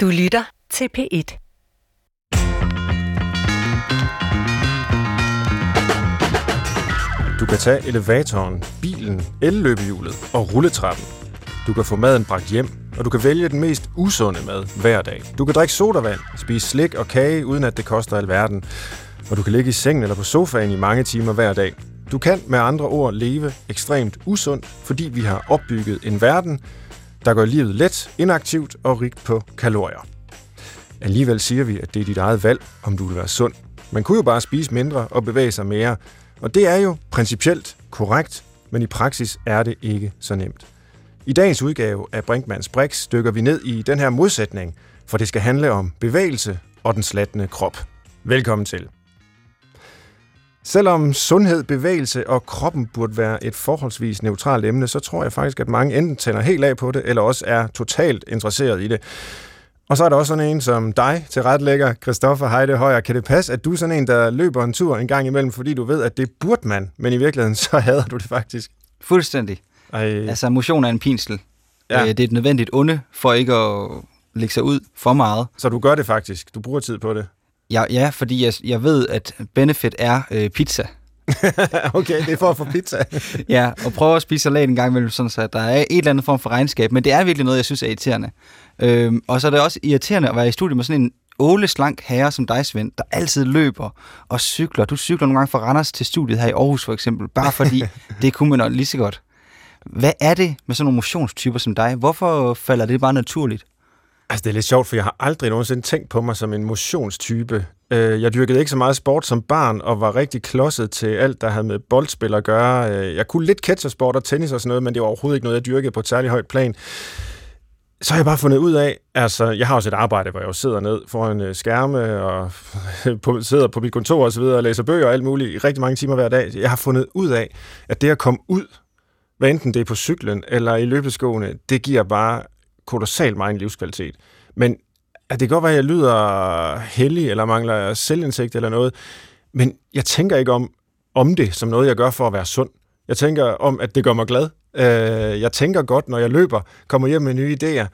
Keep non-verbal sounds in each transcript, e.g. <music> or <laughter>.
Du lytter til P1. Du kan tage elevatoren, bilen, elløbehjulet og rulletrappen. Du kan få maden bragt hjem, og du kan vælge den mest usunde mad hver dag. Du kan drikke sodavand, spise slik og kage, uden at det koster alverden. Og du kan ligge i sengen eller på sofaen i mange timer hver dag. Du kan med andre ord leve ekstremt usundt, fordi vi har opbygget en verden, der gør livet let, inaktivt og rigt på kalorier. Alligevel siger vi, at det er dit eget valg, om du vil være sund. Man kunne jo bare spise mindre og bevæge sig mere, og det er jo principielt korrekt, men i praksis er det ikke så nemt. I dagens udgave af Brinkmanns Brix dykker vi ned i den her modsætning, for det skal handle om bevægelse og den slattende krop. Velkommen til. Selvom sundhed, bevægelse og kroppen burde være et forholdsvis neutralt emne, så tror jeg faktisk, at mange enten tænder helt af på det, eller også er totalt interesseret i det. Og så er der også sådan en som dig til retlægger, Christoffer Heide Højer. Kan det passe, at du er sådan en, der løber en tur en gang imellem, fordi du ved, at det burde man, men i virkeligheden så hader du det faktisk? Fuldstændig. Ej, Altså, motion er en pinsel. Ja. Ja. Det er et nødvendigt onde, for ikke at lægge sig ud for meget. så du gør det faktisk. Du bruger tid på det. Ja, ja fordi jeg, jeg ved, at benefit er øh, pizza. <laughs> okay, det er for at få pizza. <laughs> Ja, og prøve at spise salat en gang imellem, sådan så der er et eller andet form for regnskab. Men det er virkelig noget, jeg synes er irriterende. Øhm, og så er det også irriterende at være i studiet med sådan en åleslank herre som dig, Svend, der altid løber og cykler. Du cykler nogle gange fra Randers til studiet her i Aarhus for eksempel, bare fordi <laughs> det kunne man lige så godt. Hvad er det med sådan nogle motionstyper som dig? Hvorfor falder det bare naturligt? Altså, det er lidt sjovt, for jeg har aldrig nogensinde tænkt på mig som en motionstype. Øh, jeg dyrkede ikke så meget sport som barn, og var rigtig klodset til alt, der havde med boldspil at gøre. Øh, jeg kunne lidt catchersport og tennis og sådan noget, men det var overhovedet ikke noget, jeg dyrkede på et særligt højt plan. Så har jeg bare fundet ud af, altså, jeg har også et arbejde, hvor jeg jo sidder ned foran øh, skærme og <laughs> på, sidder på mit kontor og så videre og læser bøger og alt muligt i rigtig mange timer hver dag. Jeg har fundet ud af, at det at komme ud, hvad enten det er på cyklen eller i løbeskoene, det giver bare kolossalt meget livskvalitet. Men at det kan godt være, at jeg lyder heldig, eller mangler selvindsigt eller noget, men jeg tænker ikke om, om det som noget, jeg gør for at være sund. Jeg tænker om, at det gør mig glad. Øh, jeg tænker godt, når jeg løber, kommer hjem med nye idéer.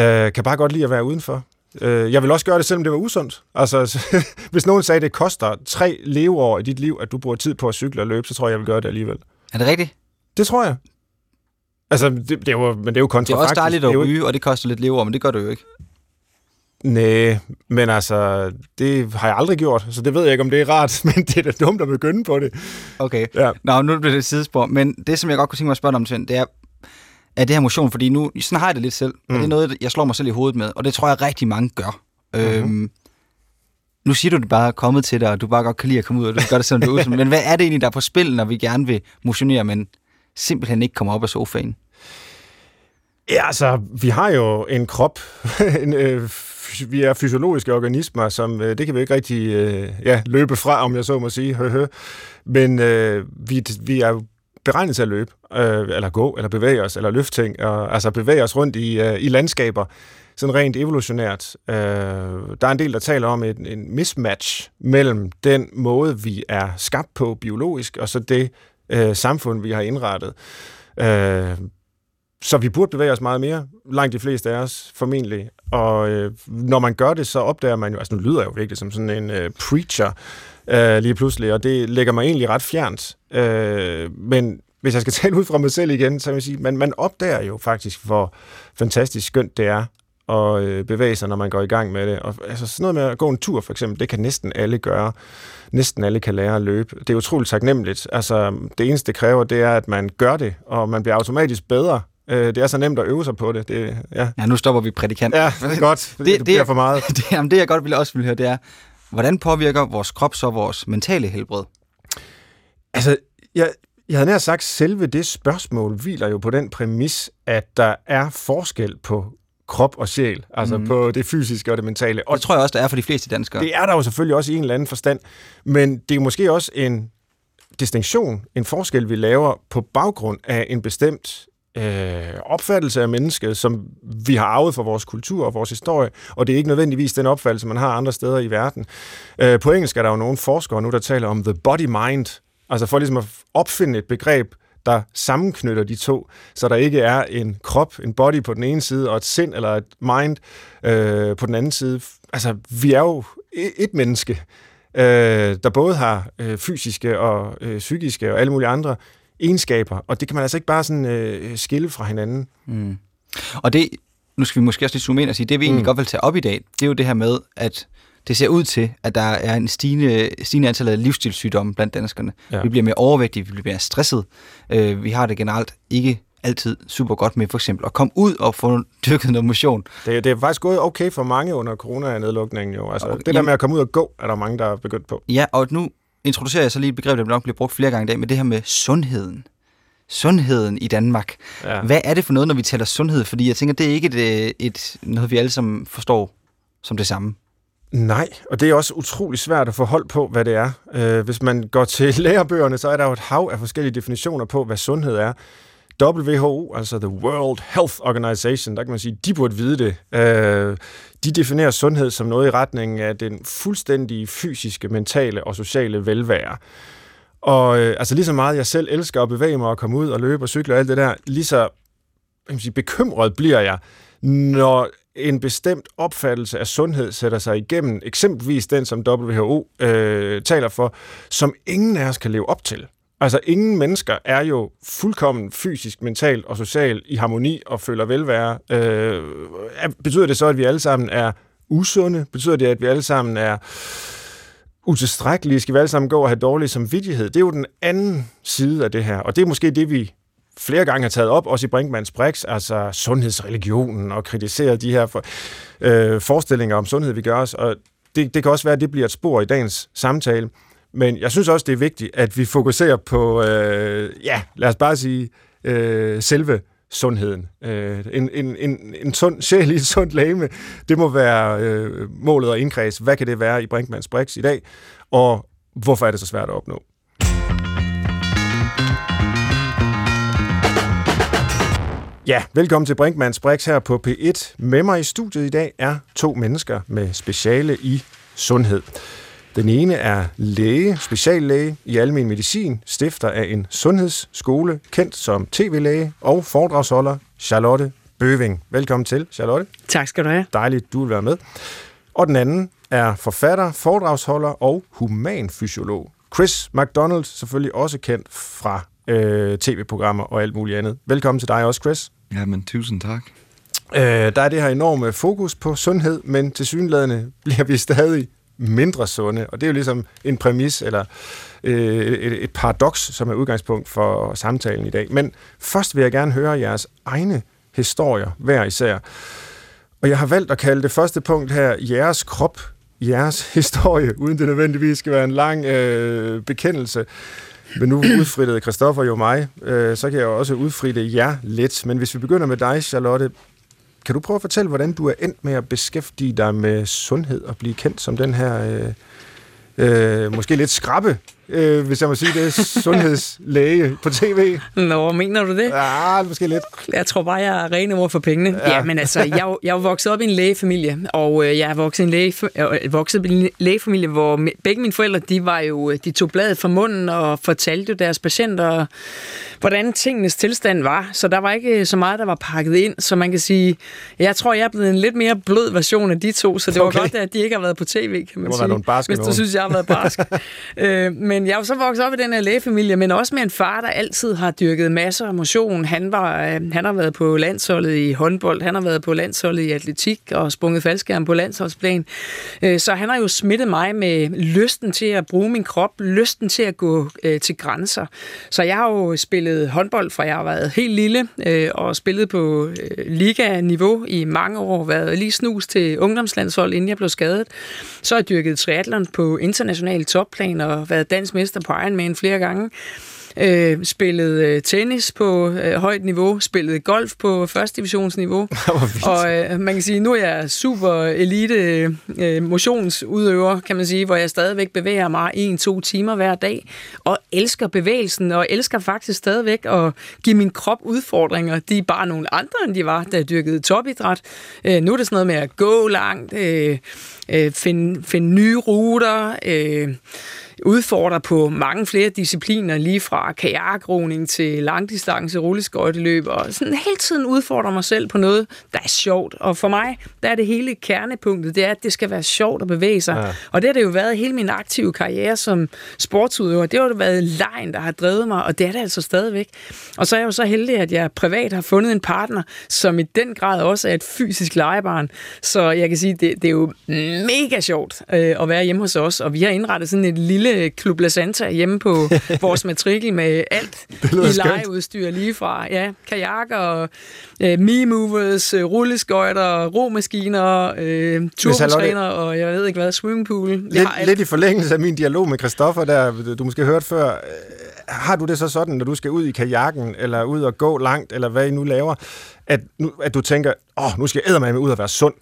Øh, kan bare godt lide at være udenfor. Øh, jeg vil også gøre det, selvom det var usundt. Altså, <laughs> hvis nogen sagde, at det koster tre leveår i dit liv, at du bruger tid på at cykle og løbe, så tror jeg, jeg vil gøre det alligevel. Er det rigtigt? Det tror jeg. Altså, det, det er jo, men det er jo Det er kontrafaktisk. også dejligt Det at ryge, og det koster lidt lever, men det gør du jo ikke. Nej, men altså, det har jeg aldrig gjort, så det ved jeg ikke, om det er rart, <laughs> men det er da dumt at begynde på det. Okay. Ja. Nå, nu bliver det et sidespor. Men det, som jeg godt kunne tænke mig at spørge dig om, Svend, det er, er det her motion? Fordi nu, sådan har jeg det lidt selv, mm. og det er noget, jeg slår mig selv i hovedet med, og det tror jeg rigtig mange gør. Mm-hmm. Øhm, nu siger du, at du bare er kommet til dig, og du bare godt kan lide at komme ud, og du gør det, selvom du er. <laughs> Men hvad er det egentlig, der er på spil, når vi gerne vil motionere, men simpelthen ikke kommer op af sofaen? Ja, altså, vi har jo en krop, <laughs> en, øh, vi er fysiologiske organismer, som øh, det kan vi ikke rigtig øh, ja, løbe fra, om jeg så må sige. Men øh, vi, vi er beregnet til at løbe, øh, eller gå, eller bevæge os, eller løfte ting, og, altså bevæge os rundt i, øh, i landskaber, sådan rent evolutionært. Øh, der er en del, der taler om en, en mismatch mellem den måde, vi er skabt på biologisk, og så det øh, samfund, vi har indrettet. Øh, så vi burde bevæge os meget mere, langt de fleste af os formentlig. Og øh, når man gør det, så opdager man jo, altså nu lyder jeg jo virkelig som sådan en øh, preacher øh, lige pludselig, og det lægger mig egentlig ret fjernt. Øh, men hvis jeg skal <laughs> tale ud fra mig selv igen, så vil jeg sige, man, man opdager jo faktisk, hvor fantastisk skønt det er at øh, bevæge sig, når man går i gang med det. Og, altså sådan noget med at gå en tur, for eksempel, det kan næsten alle gøre. Næsten alle kan lære at løbe. Det er utroligt taknemmeligt. Altså, det eneste, det kræver, det er, at man gør det, og man bliver automatisk bedre. Øh, det er så nemt at øve sig på det. det ja. Ja, nu stopper vi prædikant. ja, <laughs> det er godt. Det, det, det bliver for meget. <laughs> det, jamen, det jeg godt vil også vil høre, det er, hvordan påvirker vores krop så vores mentale helbred? Altså, jeg, jeg havde nær sagt, selve det spørgsmål hviler jo på den præmis, at der er forskel på krop og sjæl, altså mm. på det fysiske og det mentale. Og Det tror jeg også, der er for de fleste danskere. det er der jo selvfølgelig også i en eller anden forstand, men det er måske også en distinktion, en forskel, vi laver på baggrund af en bestemt øh, opfattelse af mennesket, som vi har arvet fra vores kultur og vores historie, og det er ikke nødvendigvis den opfattelse, man har andre steder i verden. Øh, på engelsk er der jo nogle forskere nu, der taler om the body-mind, altså for ligesom at opfinde et begreb, der sammenknytter de to, så der ikke er en krop, en body på den ene side, og et sind eller et mind øh, på den anden side. Altså, vi er jo et menneske, øh, der både har øh, fysiske og øh, psykiske og alle mulige andre egenskaber, og det kan man altså ikke bare sådan øh, skille fra hinanden. Mm. Og det, nu skal vi måske også lige zoome ind og sige, det vi egentlig mm. godt vil tage op i dag, det er jo det her med, at det ser ud til, at der er en stigende, stigende antal af livsstilssygdomme blandt danskerne. Ja. Vi bliver mere overvægtige, vi bliver mere stresset. Øh, vi har det generelt ikke altid super godt med for eksempel at komme ud og få dyrket noget motion. Det, det er faktisk gået okay for mange under corona-nedlukningen jo. Altså, og, det der med at komme ud og gå, er der mange, der er begyndt på. Ja, og nu introducerer jeg så lige et begreb, der nok bliver brugt flere gange i dag, med det her med sundheden. Sundheden i Danmark. Ja. Hvad er det for noget, når vi taler sundhed? Fordi jeg tænker, det er ikke et, et, noget, vi alle sammen forstår som det samme. Nej, og det er også utrolig svært at få hold på, hvad det er. Øh, hvis man går til <laughs> lærebøgerne, så er der jo et hav af forskellige definitioner på, hvad sundhed er. WHO, altså The World Health Organization, der kan man sige, de burde vide det. Øh, de definerer sundhed som noget i retning af den fuldstændige fysiske, mentale og sociale velvære. Og øh, altså lige så meget jeg selv elsker at bevæge mig og komme ud og løbe og cykle og alt det der, lige så kan sige, bekymret bliver jeg, når en bestemt opfattelse af sundhed sætter sig igennem, eksempelvis den, som WHO øh, taler for, som ingen af os kan leve op til. Altså, ingen mennesker er jo fuldkommen fysisk, mentalt og socialt i harmoni og føler velvære. Øh, betyder det så, at vi alle sammen er usunde? Betyder det, at vi alle sammen er utilstrækkelige? Skal vi alle sammen gå og have dårlig samvittighed? Det er jo den anden side af det her, og det er måske det, vi flere gange har taget op, også i Brinkmanns Brix, altså sundhedsreligionen, og kritiseret de her for, øh, forestillinger om sundhed, vi gør os. Og det, det kan også være, at det bliver et spor i dagens samtale. Men jeg synes også, det er vigtigt, at vi fokuserer på, øh, ja, lad os bare sige, øh, selve sundheden. Øh, en, en, en, en sund sjæl i et sundt lame, det må være øh, målet og indkreds. Hvad kan det være i Brinkmanns Brix i dag, og hvorfor er det så svært at opnå? Ja, velkommen til Brinkmanns Brix her på P1. Med mig i studiet i dag er to mennesker med speciale i sundhed. Den ene er læge, speciallæge i almen medicin, stifter af en sundhedsskole, kendt som tv-læge og foredragsholder, Charlotte Bøving. Velkommen til, Charlotte. Tak skal du have. Dejligt, du vil være med. Og den anden er forfatter, foredragsholder og humanfysiolog. Chris McDonald, selvfølgelig også kendt fra øh, tv-programmer og alt muligt andet. Velkommen til dig også, Chris. Ja, men tusind tak. Øh, der er det her enorme fokus på sundhed, men til synlædende bliver vi stadig mindre sunde, og det er jo ligesom en præmis eller øh, et, et paradoks, som er udgangspunkt for samtalen i dag. Men først vil jeg gerne høre jeres egne historier, hver især. Og jeg har valgt at kalde det første punkt her, jeres krop, jeres <laughs> historie, uden det nødvendigvis skal være en lang øh, bekendelse. Men nu udfrittede Christoffer jo mig, øh, så kan jeg jo også udfritte jer lidt. Men hvis vi begynder med dig, Charlotte, kan du prøve at fortælle, hvordan du er endt med at beskæftige dig med sundhed og blive kendt som den her øh, øh, måske lidt skrappe øh, hvis jeg må sige det, sundhedslæge på tv. Nå, mener du det? Ja, måske lidt. Jeg tror bare, jeg er rene ord for pengene. Ja, ja men altså, jeg, jeg er vokset op i en lægefamilie, og øh, jeg er vokset i en, læge, øh, vokset i en lægefamilie, hvor begge mine forældre, de var jo, de tog bladet fra munden og fortalte jo deres patienter, hvordan tingenes tilstand var. Så der var ikke så meget, der var pakket ind, så man kan sige, jeg tror, jeg er blevet en lidt mere blød version af de to, så det var okay. godt, at de ikke har været på tv, kan man sige. Nogle hvis du synes, jeg har været barsk. <laughs> øh, men men jeg er jo så vokset op i den her lægefamilie, men også med en far, der altid har dyrket masser af motion. Han, var, øh, han har været på landsholdet i håndbold, han har været på landsholdet i atletik og sprunget faldskærm på landsholdsplan. Øh, så han har jo smittet mig med lysten til at bruge min krop, lysten til at gå øh, til grænser. Så jeg har jo spillet håndbold, fra jeg har været helt lille, øh, og spillet på øh, liga-niveau i mange år, været lige snus til ungdomslandshold, inden jeg blev skadet. Så har jeg dyrket triathlon på international topplan og været mester på Ironman flere gange øh, spillede øh, tennis på øh, højt niveau, spillede golf på første divisionsniveau. <laughs> og øh, man kan sige, nu er jeg super elite øh, motionsudøver, kan man sige, hvor jeg stadigvæk bevæger mig en-to timer hver dag, og elsker bevægelsen, og elsker faktisk stadigvæk at give min krop udfordringer. De er bare nogle andre, end de var, da jeg dyrkede topidræt. Øh, nu er det sådan noget med at gå langt, øh, øh, finde, finde nye ruter, øh, udfordrer på mange flere discipliner, lige fra kajakroning til langdistance, rulleskøjteløb, og sådan hele tiden udfordrer mig selv på noget, der er sjovt. Og for mig, der er det hele kernepunktet, det er, at det skal være sjovt at bevæge sig. Ja. Og det har det jo været hele min aktive karriere som sportsudøver. Det har jo været lejen, der har drevet mig, og det er det altså stadigvæk. Og så er jeg jo så heldig, at jeg privat har fundet en partner, som i den grad også er et fysisk legebarn. Så jeg kan sige, det, det er jo mega sjovt øh, at være hjemme hos os, og vi har indrettet sådan et lille Klub La Santa hjemme på <laughs> vores matrikel med alt i legeudstyr lige fra ja, kajakker, øh, me-movers, øh, rulleskøjter, romaskiner, øh, turbotræner og jeg ved ikke hvad, swimmingpool. Lidt, lidt i forlængelse af min dialog med Christoffer, der du måske hørt før, øh, har du det så sådan, når du skal ud i kajakken, eller ud og gå langt, eller hvad I nu laver, at, nu, at du tænker, åh, oh, nu skal jeg med ud og være sund?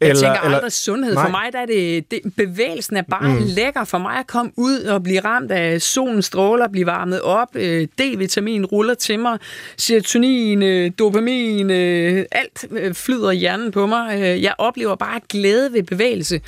Jeg eller, tænker aldrig eller, sundhed. Nej. For mig der er det, det, bevægelsen er bare mm. lækker. For mig at komme ud og blive ramt af solens stråler, blive varmet op, øh, D-vitamin ruller til mig, serotonin, øh, dopamin, øh, alt øh, flyder hjernen på mig. Øh, jeg oplever bare glæde ved bevægelse.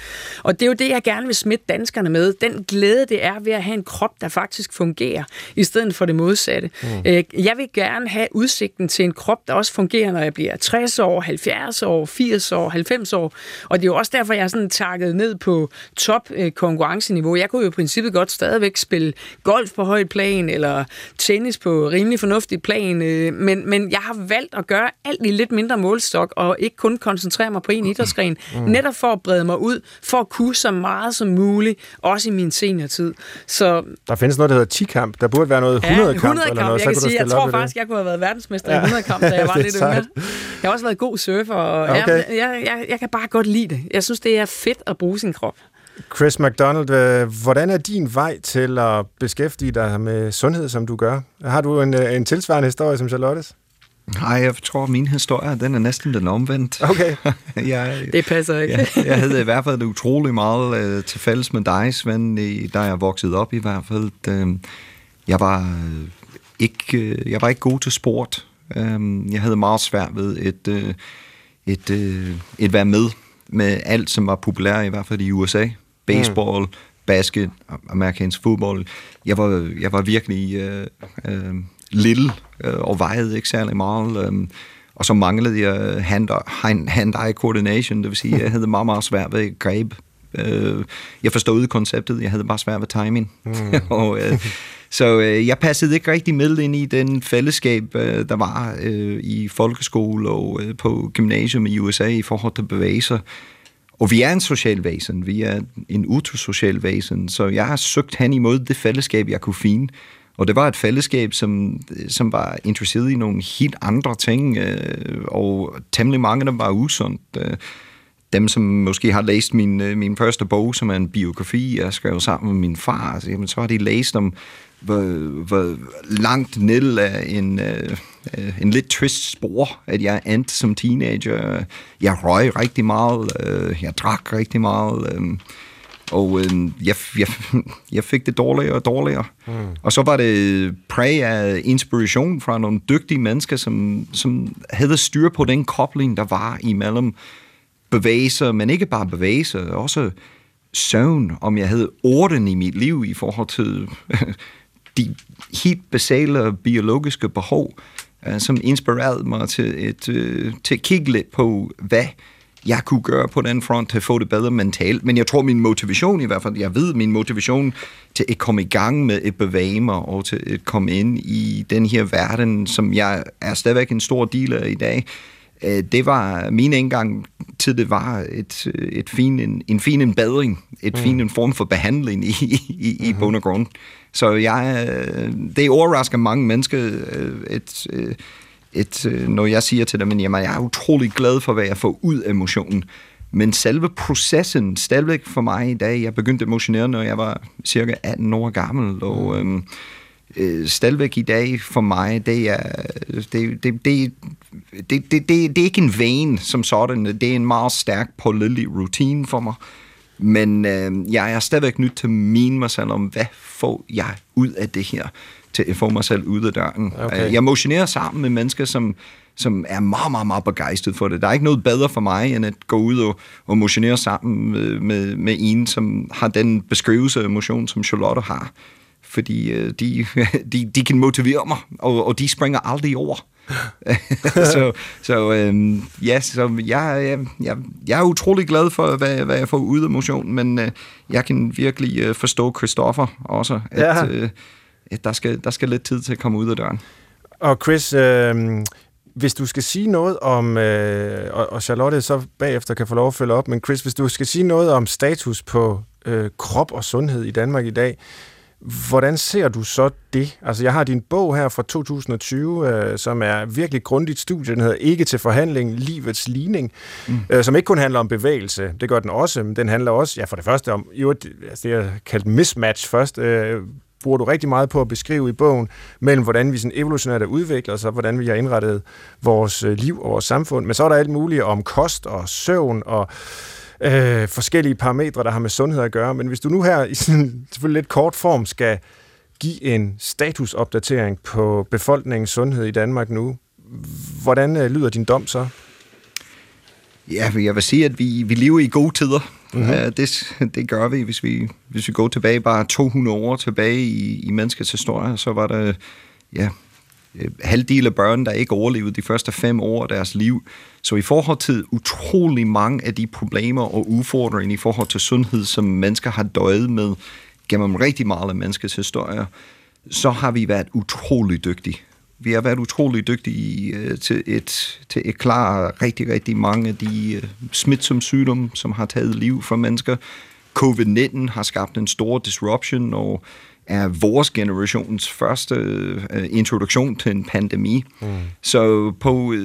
Og det er jo det, jeg gerne vil smitte danskerne med. Den glæde, det er ved at have en krop, der faktisk fungerer, i stedet for det modsatte. Mm. Øh, jeg vil gerne have udsigten til en krop, der også fungerer, når jeg bliver 60 år, 70 år, 80 år, 90 år. Og det er jo også derfor, jeg er sådan takket ned på top øh, konkurrenceniveau. Jeg kunne jo i princippet godt stadigvæk spille golf på højt plan, eller tennis på rimelig fornuftig plan, øh, men, men jeg har valgt at gøre alt i lidt mindre målstok, og ikke kun koncentrere mig på en idrætsgren, mm. netop for at brede mig ud, for at kunne så meget som muligt, også i min seniortid. Så, der findes noget, der hedder 10-kamp. Der burde være noget 100-kamp. Ja, 100 eller noget, jeg kan sige, jeg tror faktisk, jeg kunne have været verdensmester ja. i 100-kamp, da jeg <laughs> var lidt yngre. Jeg har også været god surfer, og okay. jeg, jeg, jeg, jeg kan bare godt lide det. Jeg synes, det er fedt at bruge sin krop. Chris McDonald, øh, hvordan er din vej til at beskæftige dig med sundhed, som du gør? Har du en, øh, en tilsvarende historie som Charlottes? Nej, jeg tror, at min historie, den er næsten den omvendt. Okay. <laughs> jeg, det passer ikke. jeg, jeg havde i hvert fald utrolig meget uh, til fælles med dig, Svend, i, da jeg voksede op i hvert fald. Uh, jeg var uh, ikke, uh, jeg var ikke god til sport. Uh, jeg havde meget svært ved et, uh, et, uh, et være med med alt, som var populært, i hvert fald i USA. Baseball, mm. basket, amerikansk fodbold. Jeg var, jeg var virkelig øh, øh, lille øh, og vejede ikke særlig meget. Øh, og så manglede jeg hand-eye hand coordination, det vil sige, jeg havde meget, meget svært ved greb. Øh, jeg forstod konceptet, jeg havde bare svært ved timing. Mm. <laughs> og, øh, så øh, jeg passede ikke rigtig med ind i den fællesskab, øh, der var øh, i folkeskole og øh, på gymnasium i USA i forhold til bevægelser. Og vi er en social væsen, vi er en utosocial væsen, så jeg har søgt hen imod det fællesskab, jeg kunne finde. Og det var et fællesskab, som, som var interesseret i nogle helt andre ting, øh, og temmelig mange af dem var usundt. Øh, dem, som måske har læst min, øh, min første bog, som er en biografi, jeg skrev sammen med min far, så, jamen, så har de læst om, hvor, hvor langt ned af en, øh, en lidt trist spor, at jeg endte som teenager. Jeg røg rigtig meget, øh, jeg drak rigtig meget, øh, og øh, jeg, jeg, jeg fik det dårligere og dårligere. Mm. Og så var det præg af inspiration fra nogle dygtige mennesker, som, som havde styr på den kobling, der var imellem bevægelser, men ikke bare bevægelser, også søvn, om jeg havde orden i mit liv i forhold til de helt basale biologiske behov, uh, som inspirerede mig til, et, uh, til at kigge lidt på, hvad jeg kunne gøre på den front til at få det bedre mentalt. Men jeg tror, min motivation i hvert fald, jeg ved, min motivation til at komme i gang med at bevæge mig og til at komme ind i den her verden, som jeg er stadigvæk en stor del af i dag, øh, det var min indgang til det var et, et fin, en, en fin en badring, et mm. fin en form for behandling i, i, i mm-hmm. bund og grund. Så jeg, det overrasker mange mennesker, øh, et, et, et, når jeg siger til dem, at jeg er utrolig glad for, hvad jeg får ud af emotionen. Men selve processen, stadigvæk for mig i dag, jeg begyndte at motionere, når jeg var cirka 18 år gammel, og mm. øhm, øh, stadigvæk i dag for mig, det er, det, det, det, det, det, det, det er ikke en vane som sådan, det er en meget stærk pålidelig rutine for mig. Men øh, jeg er stadigvæk nødt til at mine mig selv om, hvad får jeg ud af det her, til at få mig selv ud af døren. Okay. Jeg motionerer sammen med mennesker, som, som er meget, meget, meget begejstret for det. Der er ikke noget bedre for mig, end at gå ud og, og motionere sammen med, med, med en, som har den beskrivelse af motion, som Charlotte har. Fordi øh, de, <laughs> de, de kan motivere mig, og, og de springer aldrig over. <laughs> så så øhm, ja, så jeg, jeg, jeg, jeg er utrolig glad for, hvad, hvad jeg får ud af motion, men øh, jeg kan virkelig øh, forstå Christoffer også, at, ja. øh, at der, skal, der skal lidt tid til at komme ud af døren. Og Chris, øh, hvis du skal sige noget om, øh, og, og Charlotte så bagefter kan få lov at følge op, men Chris, hvis du skal sige noget om status på øh, krop og sundhed i Danmark i dag, Hvordan ser du så det? Altså, jeg har din bog her fra 2020, øh, som er virkelig grundigt studie. Den hedder Ikke til forhandling, livets ligning, mm. øh, som ikke kun handler om bevægelse. Det gør den også, men den handler også, ja, for det første om, jo, det, altså, det er kaldt mismatch først, øh, bruger du rigtig meget på at beskrive i bogen, mellem hvordan vi sådan evolutionært er udviklet os, og hvordan vi har indrettet vores øh, liv og vores samfund. Men så er der alt muligt om kost og søvn og øh, forskellige parametre, der har med sundhed at gøre. Men hvis du nu her i sådan selvfølgelig lidt kort form skal give en statusopdatering på befolkningens sundhed i Danmark nu, hvordan øh, lyder din dom så? Ja, jeg vil sige, at vi, vi lever i gode tider. Mm-hmm. Ja, det, det gør vi, hvis vi, hvis vi går tilbage bare 200 år tilbage i, i menneskets historie, så var der ja, Øh, halvdel af børn, der ikke overlevede de første fem år af deres liv. Så i forhold til utrolig mange af de problemer og udfordringer i forhold til sundhed, som mennesker har døjet med gennem rigtig meget af menneskets historie, så har vi været utrolig dygtige. Vi har været utrolig dygtige uh, til, et, til at klare rigtig, rigtig mange af de øh, smitsomme sygdomme, som har taget liv for mennesker. Covid-19 har skabt en stor disruption, og er vores generations første uh, introduktion til en pandemi. Mm. Så på, uh,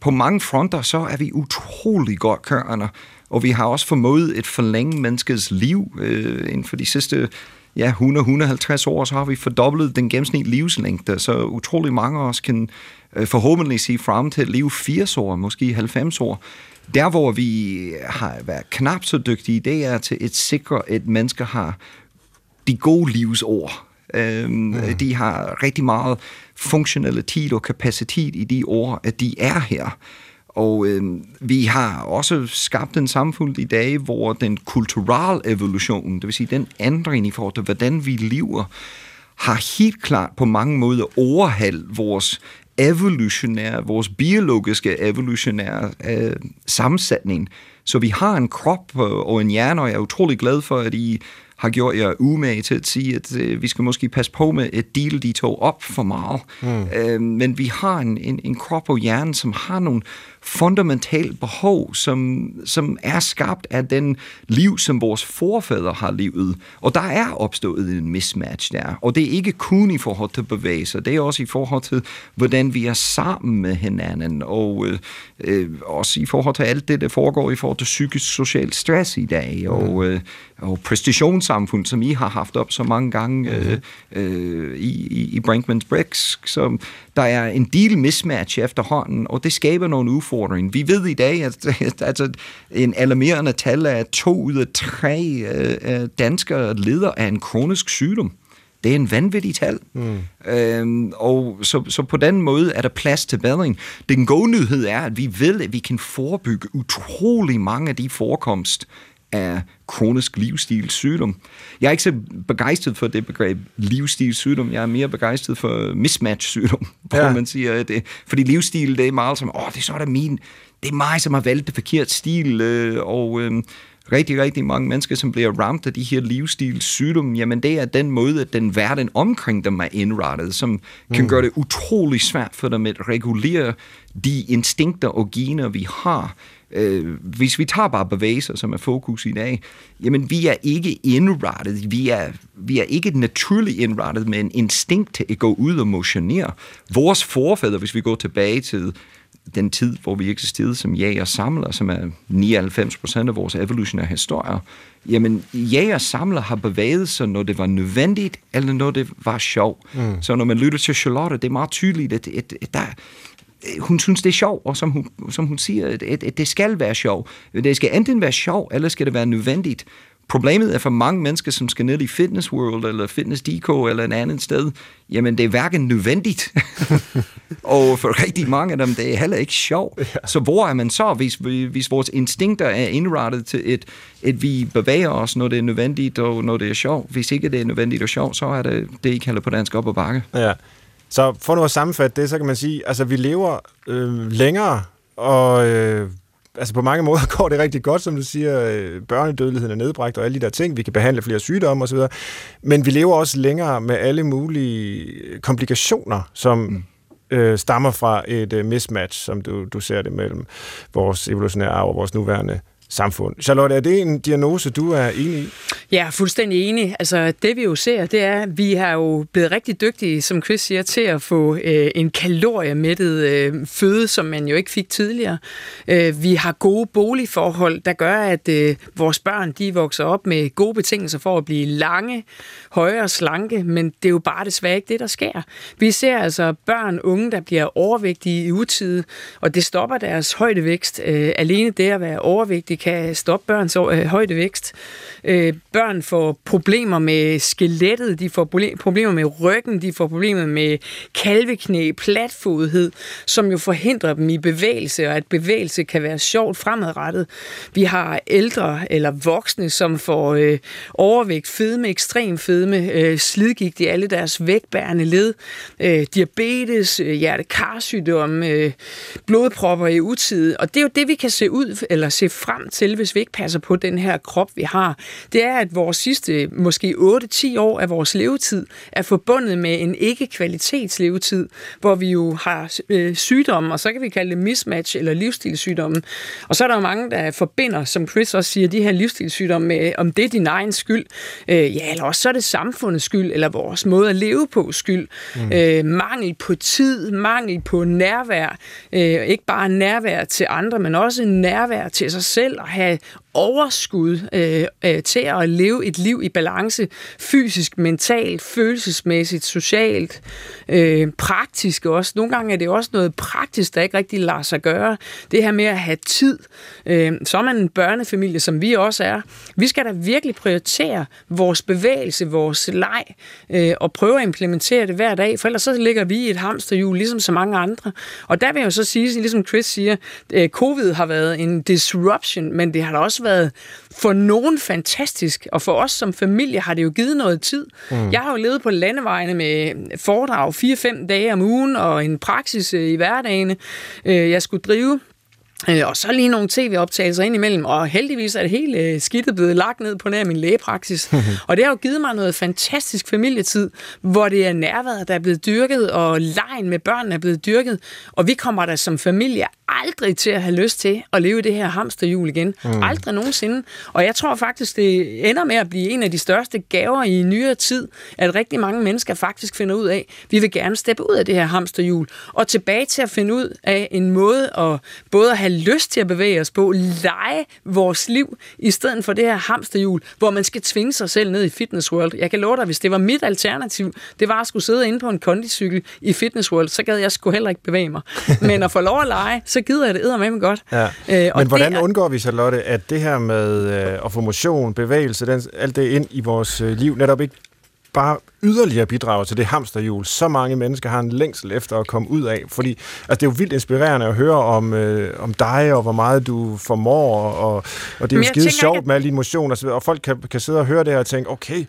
på mange fronter, så er vi utrolig godt kørende, og vi har også formået at forlænge menneskets liv uh, inden for de sidste ja, 100-150 år, så har vi fordoblet den gennemsnitlige livslængde, så utrolig mange af os kan uh, forhåbentlig sige frem til at leve 80 år, måske 90 år. Der, hvor vi har været knap så dygtige, det er til at sikre, at mennesker har de gode livsår. Øhm, ja. De har rigtig meget funktionalitet og kapacitet i de år, at de er her. Og øhm, vi har også skabt en samfund i dag, hvor den kulturelle evolution, det vil sige den ændring i forhold til, hvordan vi lever, har helt klart på mange måder overhaldt vores evolutionære, vores biologiske evolutionære øh, sammensætning. Så vi har en krop og en hjerne, og jeg er utrolig glad for, at I har gjort jer umage til at sige, at øh, vi skal måske passe på med at dele de to op for meget. Mm. Øh, men vi har en, en, en krop og hjerne, som har nogle fundamentalt behov, som, som er skabt af den liv, som vores forfædre har levet. Og der er opstået en mismatch der. Og det er ikke kun i forhold til bevægelser, det er også i forhold til, hvordan vi er sammen med hinanden, og øh, øh, også i forhold til alt det, der foregår i forhold til psykisk social stress i dag, mm. og, øh, og præstationssamfund, som I har haft op så mange gange mm. øh, øh, i, i, i Brinkman's Bricks. Så der er en deal mismatch efterhånden, og det skaber nogle udfordringer. Vi ved i dag, at, at altså, en alarmerende tal er, at to ud af tre øh, danskere lider af en kronisk sygdom. Det er en vanvittig tal. Mm. Øhm, og så, så på den måde er der plads til bedring. Den gode nyhed er, at vi ved, at vi kan forebygge utrolig mange af de forekomst af kronisk livsstilssygdom. Jeg er ikke så begejstret for det begreb livsstilssygdom. Jeg er mere begejstret for mismatch-sygdom, <laughs> hvor ja. man siger det. Fordi livsstil, det er meget som, åh, det er så der min, det er mig, som har valgt det forkert stil, øh, og øh, rigtig, rigtig mange mennesker, som bliver ramt af de her livsstilssygdomme, jamen det er den måde, at den verden omkring dem er indrettet, som mm. kan gøre det utrolig svært for dem at regulere de instinkter og gener, vi har, Øh, hvis vi tager bare bevægelser, som er fokus i dag, jamen vi er ikke indrettet, vi er, vi er ikke naturligt indrettet med en instinkt til at gå ud og motionere. Vores forfædre, hvis vi går tilbage til den tid, hvor vi eksisterede som jæger samler, som er 99 procent af vores evolutionære historie, jamen jæger samler har bevæget sig, når det var nødvendigt, eller når det var sjov. Mm. Så når man lytter til Charlotte, det er meget tydeligt, at, at, at der, hun synes, det er sjov, og som hun, som hun siger, at, at, det skal være sjov. Det skal enten være sjov, eller skal det være nødvendigt. Problemet er for mange mennesker, som skal ned i Fitness World eller Fitness DK eller en anden sted, jamen det er hverken nødvendigt, <laughs> og for rigtig mange af dem, det er heller ikke sjovt. <laughs> Ja. Så hvor er man så, hvis, hvis vores instinkter er indrettet til, et, at vi bevæger os, når det er nødvendigt og når det er sjovt? Hvis ikke det er nødvendigt og sjovt, så er det, det ikke heller på dansk op og bakke. Ja. Så for nu at sammenfatte det, så kan man sige, altså vi lever øh, længere, og øh, altså på mange måder <laughs> går det rigtig godt, som du siger, øh, børnedødeligheden er nedbragt og alle de der ting, vi kan behandle flere sygdomme osv., men vi lever også længere med alle mulige komplikationer, som mm. øh, stammer fra et øh, mismatch, som du, du ser det mellem vores evolutionære arv og vores nuværende samfund. Charlotte, er det en diagnose, du er enig i? Ja, fuldstændig enig. Altså, det vi jo ser, det er, at vi har jo blevet rigtig dygtige, som Chris siger, til at få øh, en kaloriemættet øh, føde, som man jo ikke fik tidligere. Øh, vi har gode boligforhold, der gør, at øh, vores børn, de vokser op med gode betingelser for at blive lange, høje og slanke, men det er jo bare desværre ikke det, der sker. Vi ser altså børn, unge, der bliver overvægtige i utide, og det stopper deres højdevækst. Øh, alene det at være overvægtig kan stoppe børns øh, højdevækst. Øh, børn får problemer med skelettet, de får problemer med ryggen, de får problemer med kalveknæ, platfodhed, som jo forhindrer dem i bevægelse, og at bevægelse kan være sjovt fremadrettet. Vi har ældre eller voksne, som får øh, overvægt, fedme, ekstrem fedme, øh, slidgigt i alle deres vægtbærende led, øh, diabetes, øh, hjertekarsygdom, øh, blodpropper i utide. Og det er jo det, vi kan se ud eller se frem til, hvis vi ikke passer på den her krop, vi har. Det er, at vores sidste måske 8-10 år af vores levetid er forbundet med en ikke-kvalitetslevetid, hvor vi jo har øh, sygdomme, og så kan vi kalde det mismatch eller livsstilssygdomme. Og så er der jo mange, der forbinder, som Chris også siger, de her livsstilssygdomme med, om det er din egen skyld, øh, ja, eller også så er det samfundets skyld, eller vores måde at leve på skyld. Mm. Øh, mangel på tid, mangel på nærvær, øh, ikke bare nærvær til andre, men også nærvær til sig selv, at have overskud øh, øh, til at leve et liv i balance, fysisk, mentalt, følelsesmæssigt, socialt, øh, praktisk også. Nogle gange er det også noget praktisk, der ikke rigtig lader sig gøre. Det her med at have tid. Øh, så er man en børnefamilie, som vi også er. Vi skal da virkelig prioritere vores bevægelse, vores leg, øh, og prøve at implementere det hver dag, for ellers så ligger vi i et hamsterhjul, ligesom så mange andre. Og der vil jeg jo så sige, ligesom Chris siger, øh, covid har været en disruption, men det har da også været for nogen fantastisk, og for os som familie har det jo givet noget tid. Mm. Jeg har jo levet på landevejene med foredrag 4-5 dage om ugen, og en praksis øh, i hverdagen. Øh, jeg skulle drive Øh, og så lige nogle tv-optagelser ind imellem, og heldigvis er det hele øh, skidtet blevet lagt ned på nær min lægepraksis. <laughs> og det har jo givet mig noget fantastisk familietid, hvor det er nærværet, der er blevet dyrket, og lejen med børnene er blevet dyrket. Og vi kommer der som familie aldrig til at have lyst til at leve det her hamsterhjul igen. Mm. Aldrig nogensinde. Og jeg tror faktisk, det ender med at blive en af de største gaver i nyere tid, at rigtig mange mennesker faktisk finder ud af, at vi vil gerne steppe ud af det her hamsterhjul, og tilbage til at finde ud af en måde at både at have lyst til at bevæge os på, lege vores liv, i stedet for det her hamsterhjul, hvor man skal tvinge sig selv ned i Fitness World. Jeg kan love dig, hvis det var mit alternativ, det var at skulle sidde inde på en kondicykel i Fitness World, så gad jeg sgu heller ikke bevæge mig. <laughs> Men at få lov at lege, så gider jeg det med mig godt. Ja. Øh, og Men hvordan er... undgår vi, Charlotte, at det her med øh, at få motion, bevægelse, den, alt det ind i vores øh, liv, netop ikke bare yderligere bidrager til det hamsterhjul, så mange mennesker har en længsel efter at komme ud af. Fordi altså, det er jo vildt inspirerende at høre om, øh, om dig, og hvor meget du formår, og, og det er jo skide sjovt jeg... med alle dine motioner, og, og folk kan, kan sidde og høre det her og tænke, okay,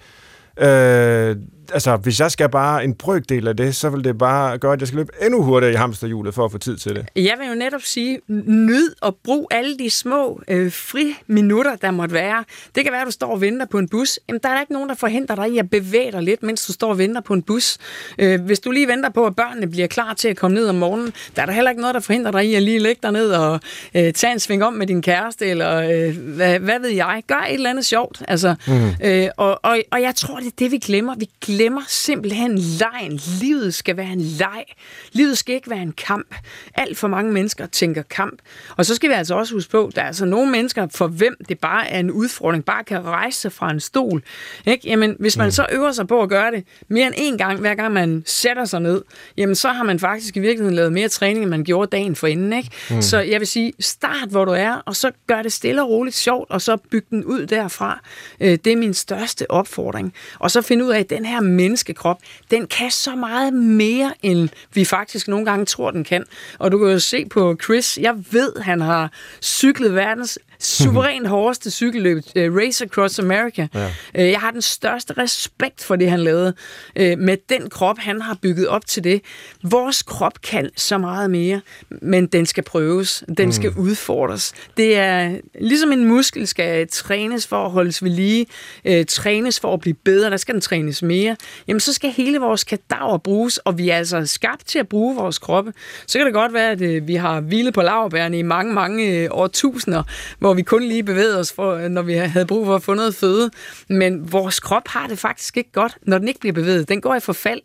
øh, altså, hvis jeg skal bare en brøkdel af det, så vil det bare gøre, at jeg skal løbe endnu hurtigere i hamsterhjulet for at få tid til det. Jeg vil jo netop sige, nyd og brug alle de små øh, fri minutter, der måtte være. Det kan være, at du står og venter på en bus. Jamen, der er ikke nogen, der forhindrer dig i at bevæge dig lidt, mens du står og venter på en bus. Øh, hvis du lige venter på, at børnene bliver klar til at komme ned om morgenen, der er der heller ikke noget, der forhindrer dig i at lige lægge dig ned og øh, tage en sving om med din kæreste, eller øh, hvad, hvad ved jeg. Gør et eller andet sjovt. Altså, mm. øh, og, og, og jeg tror, det det, vi glemmer. Vi glemmer simpelthen lejen. Livet skal være en leg. Livet skal ikke være en kamp. Alt for mange mennesker tænker kamp. Og så skal vi altså også huske på, der er altså nogle mennesker, for hvem det bare er en udfordring, bare kan rejse sig fra en stol. Ikke? Jamen, hvis man mm. så øver sig på at gøre det mere end én gang, hver gang man sætter sig ned, jamen så har man faktisk i virkeligheden lavet mere træning, end man gjorde dagen for inden. Ikke? Mm. Så jeg vil sige, start hvor du er, og så gør det stille og roligt sjovt, og så byg den ud derfra. Øh, det er min største opfordring. Og så finde ud af, at den her menneskekrop, den kan så meget mere, end vi faktisk nogle gange tror, den kan. Og du kan jo se på Chris, jeg ved, han har cyklet verdens suverænt <laughs> hårdeste cykelløb, uh, Race Across America. Ja. Uh, jeg har den største respekt for det, han lavede. Uh, med den krop, han har bygget op til det. Vores krop kan så meget mere, men den skal prøves. Den mm. skal udfordres. Det er ligesom en muskel skal trænes for at holdes ved lige, uh, trænes for at blive bedre, der skal den trænes mere. Jamen, så skal hele vores kadaver bruges, og vi er altså skabt til at bruge vores kroppe. Så kan det godt være, at uh, vi har hvilet på laverbærene i mange, mange uh, årtusinder, hvor vi kun lige bevægede os, for, øh, når vi havde brug for at få noget føde. Men vores krop har det faktisk ikke godt, når den ikke bliver bevæget. Den går i forfald.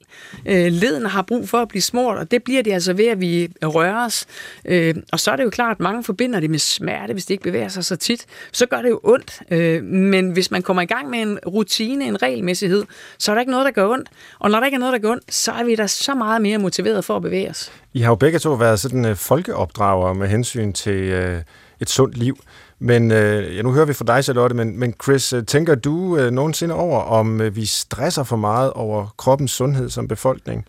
Øh, leden har brug for at blive smurt, og det bliver det altså ved, at vi rører os. Øh, og så er det jo klart, at mange forbinder det med smerte, hvis det ikke bevæger sig så tit. Så gør det jo ondt. Øh, men hvis man kommer i gang med en rutine, en regelmæssighed, så er der ikke noget, der gør ondt. Og når der ikke er noget, der gør ondt, så er vi da så meget mere motiveret for at bevæge os. I har jo begge to været sådan øh, folkeopdrager med hensyn til øh, et sundt liv. Men øh, ja, nu hører vi fra dig, Charlotte, men, men Chris, øh, tænker du øh, nogensinde over, om øh, vi stresser for meget over kroppens sundhed som befolkning?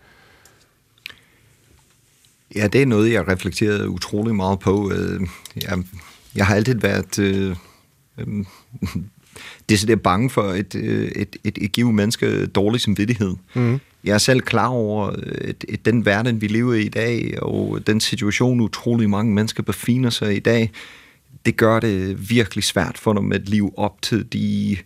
Ja, det er noget, jeg reflekterede utrolig meget på. Øh, jeg, jeg har altid været øh, øh, er bange for et, øh, et, et, et givet menneske dårlig samvittighed. Mm. Jeg er selv klar over at, at den verden, vi lever i i dag, og den situation, utrolig mange mennesker befinder sig i i dag, det gør det virkelig svært for dem at leve op til de,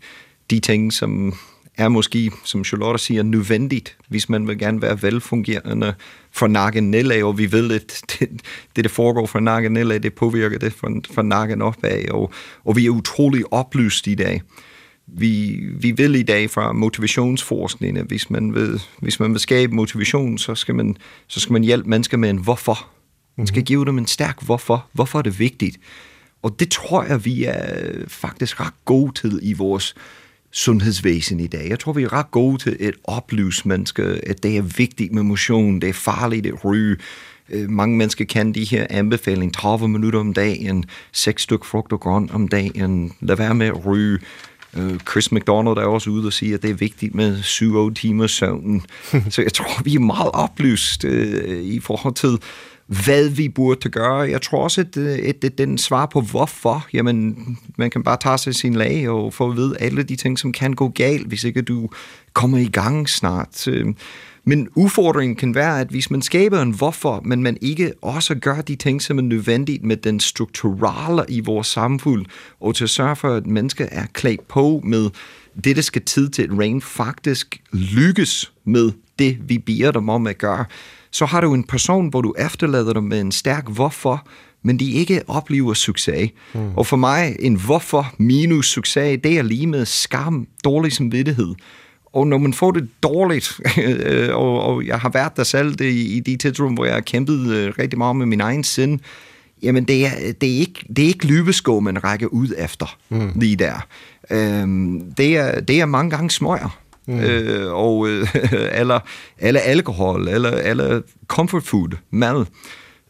de ting, som er måske, som Charlotte siger, nødvendigt, hvis man vil gerne være velfungerende for nakken nedad, og vi ved, at <laughs> det, det der foregår fra nakken nedad, det påvirker det fra, fra nakken opad, og, og vi er utrolig oplyst i dag. Vi, vi vil i dag fra motivationsforskningen, at hvis man vil, hvis man vil skabe motivation, så skal man, så skal man hjælpe mennesker med en hvorfor. Man skal mhm. give dem en stærk hvorfor. Hvorfor er det vigtigt? Og det tror jeg, vi er faktisk ret gode til i vores sundhedsvæsen i dag. Jeg tror, vi er ret gode til at oplyse mennesker, at det er vigtigt med motion, det er farligt at ryge. Øh, mange mennesker kan de her anbefalinger, 30 minutter om dagen, 6 stykker frugt og grønt om dagen, lad være med at ryge. Øh, Chris McDonald er også ude og sige, at det er vigtigt med 7-8 timers søvn. <laughs> Så jeg tror, vi er meget oplyst øh, i forhold til, hvad vi burde gøre. Jeg tror også, at, øh, at, at den svar på hvorfor, jamen, man kan bare tage sig sin lag og få at vide alle de ting, som kan gå galt, hvis ikke du kommer i gang snart. Øhm, men udfordringen kan være, at hvis man skaber en hvorfor, men man ikke også gør de ting, som er nødvendigt med den strukturelle i vores samfund, og til at sørge for, at mennesker er klædt på med det, der skal tid til at rent faktisk lykkes med det, vi beder dem om at gøre, så har du en person, hvor du efterlader dem med en stærk hvorfor, men de ikke oplever succes. Mm. Og for mig, en hvorfor minus succes, det er lige med skam, dårlig samvittighed. Og når man får det dårligt, <laughs> og, og jeg har været der selv det, i de tidsrum, hvor jeg har kæmpet øh, rigtig meget med min egen sind, jamen det er, det er ikke, det er ikke løbeskå, man rækker ud efter mm. lige der. Øhm, det, er, det er mange gange smøger mm. øh, og øh, <laughs> eller, eller alkohol, eller, eller comfort food, mad.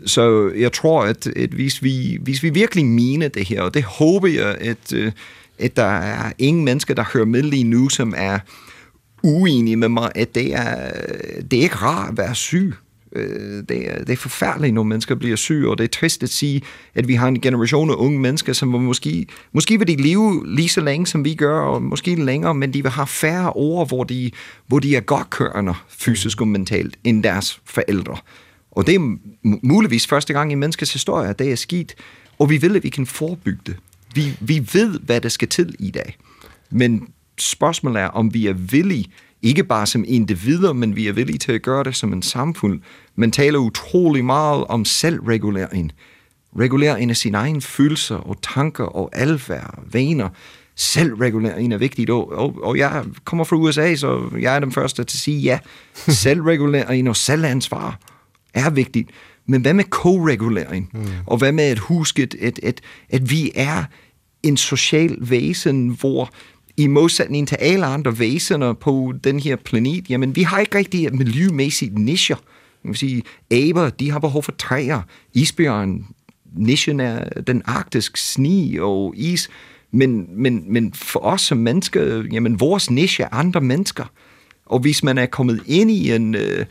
Så jeg tror, at, at hvis, vi, hvis vi virkelig mener det her, og det håber jeg, at, øh, at der er ingen mennesker, der hører med lige nu, som er uenige med mig, at det er, det er ikke rart at være syg. Øh, det, er, det er forfærdeligt, når mennesker bliver syge, og det er trist at sige, at vi har en generation af unge mennesker, som måske, måske vil de leve lige så længe, som vi gør, og måske længere, men de vil have færre år, hvor de, hvor de er godt kørende fysisk og mentalt, end deres forældre. Og det er muligvis første gang i menneskets historie, at det er skidt, og vi vil, at vi kan forebygge det. Vi, vi ved, hvad der skal til i dag. Men spørgsmålet er, om vi er villige ikke bare som individer, men vi er villige til at gøre det som en samfund. Man taler utrolig meget om selvregulering. Regulering af sine egne følelser og tanker og adfærd, vaner. selvregulering er vigtigt, og, og, og jeg kommer fra USA, så jeg er den første til at sige, ja, <laughs> selvregulering og selvansvar er vigtigt. Men hvad med co-regulering? Mm. Og hvad med at huske, at, at, at vi er en social væsen, hvor i modsætning til alle andre væsener på den her planet, jamen vi har ikke rigtig et miljømæssigt nischer. Man vil sige, aber, de har behov for træer. Isbjørn, nischen er den arktiske sne og is. Men, men, men for os som mennesker, jamen vores niche er andre mennesker. Og hvis man er kommet ind i en, øh,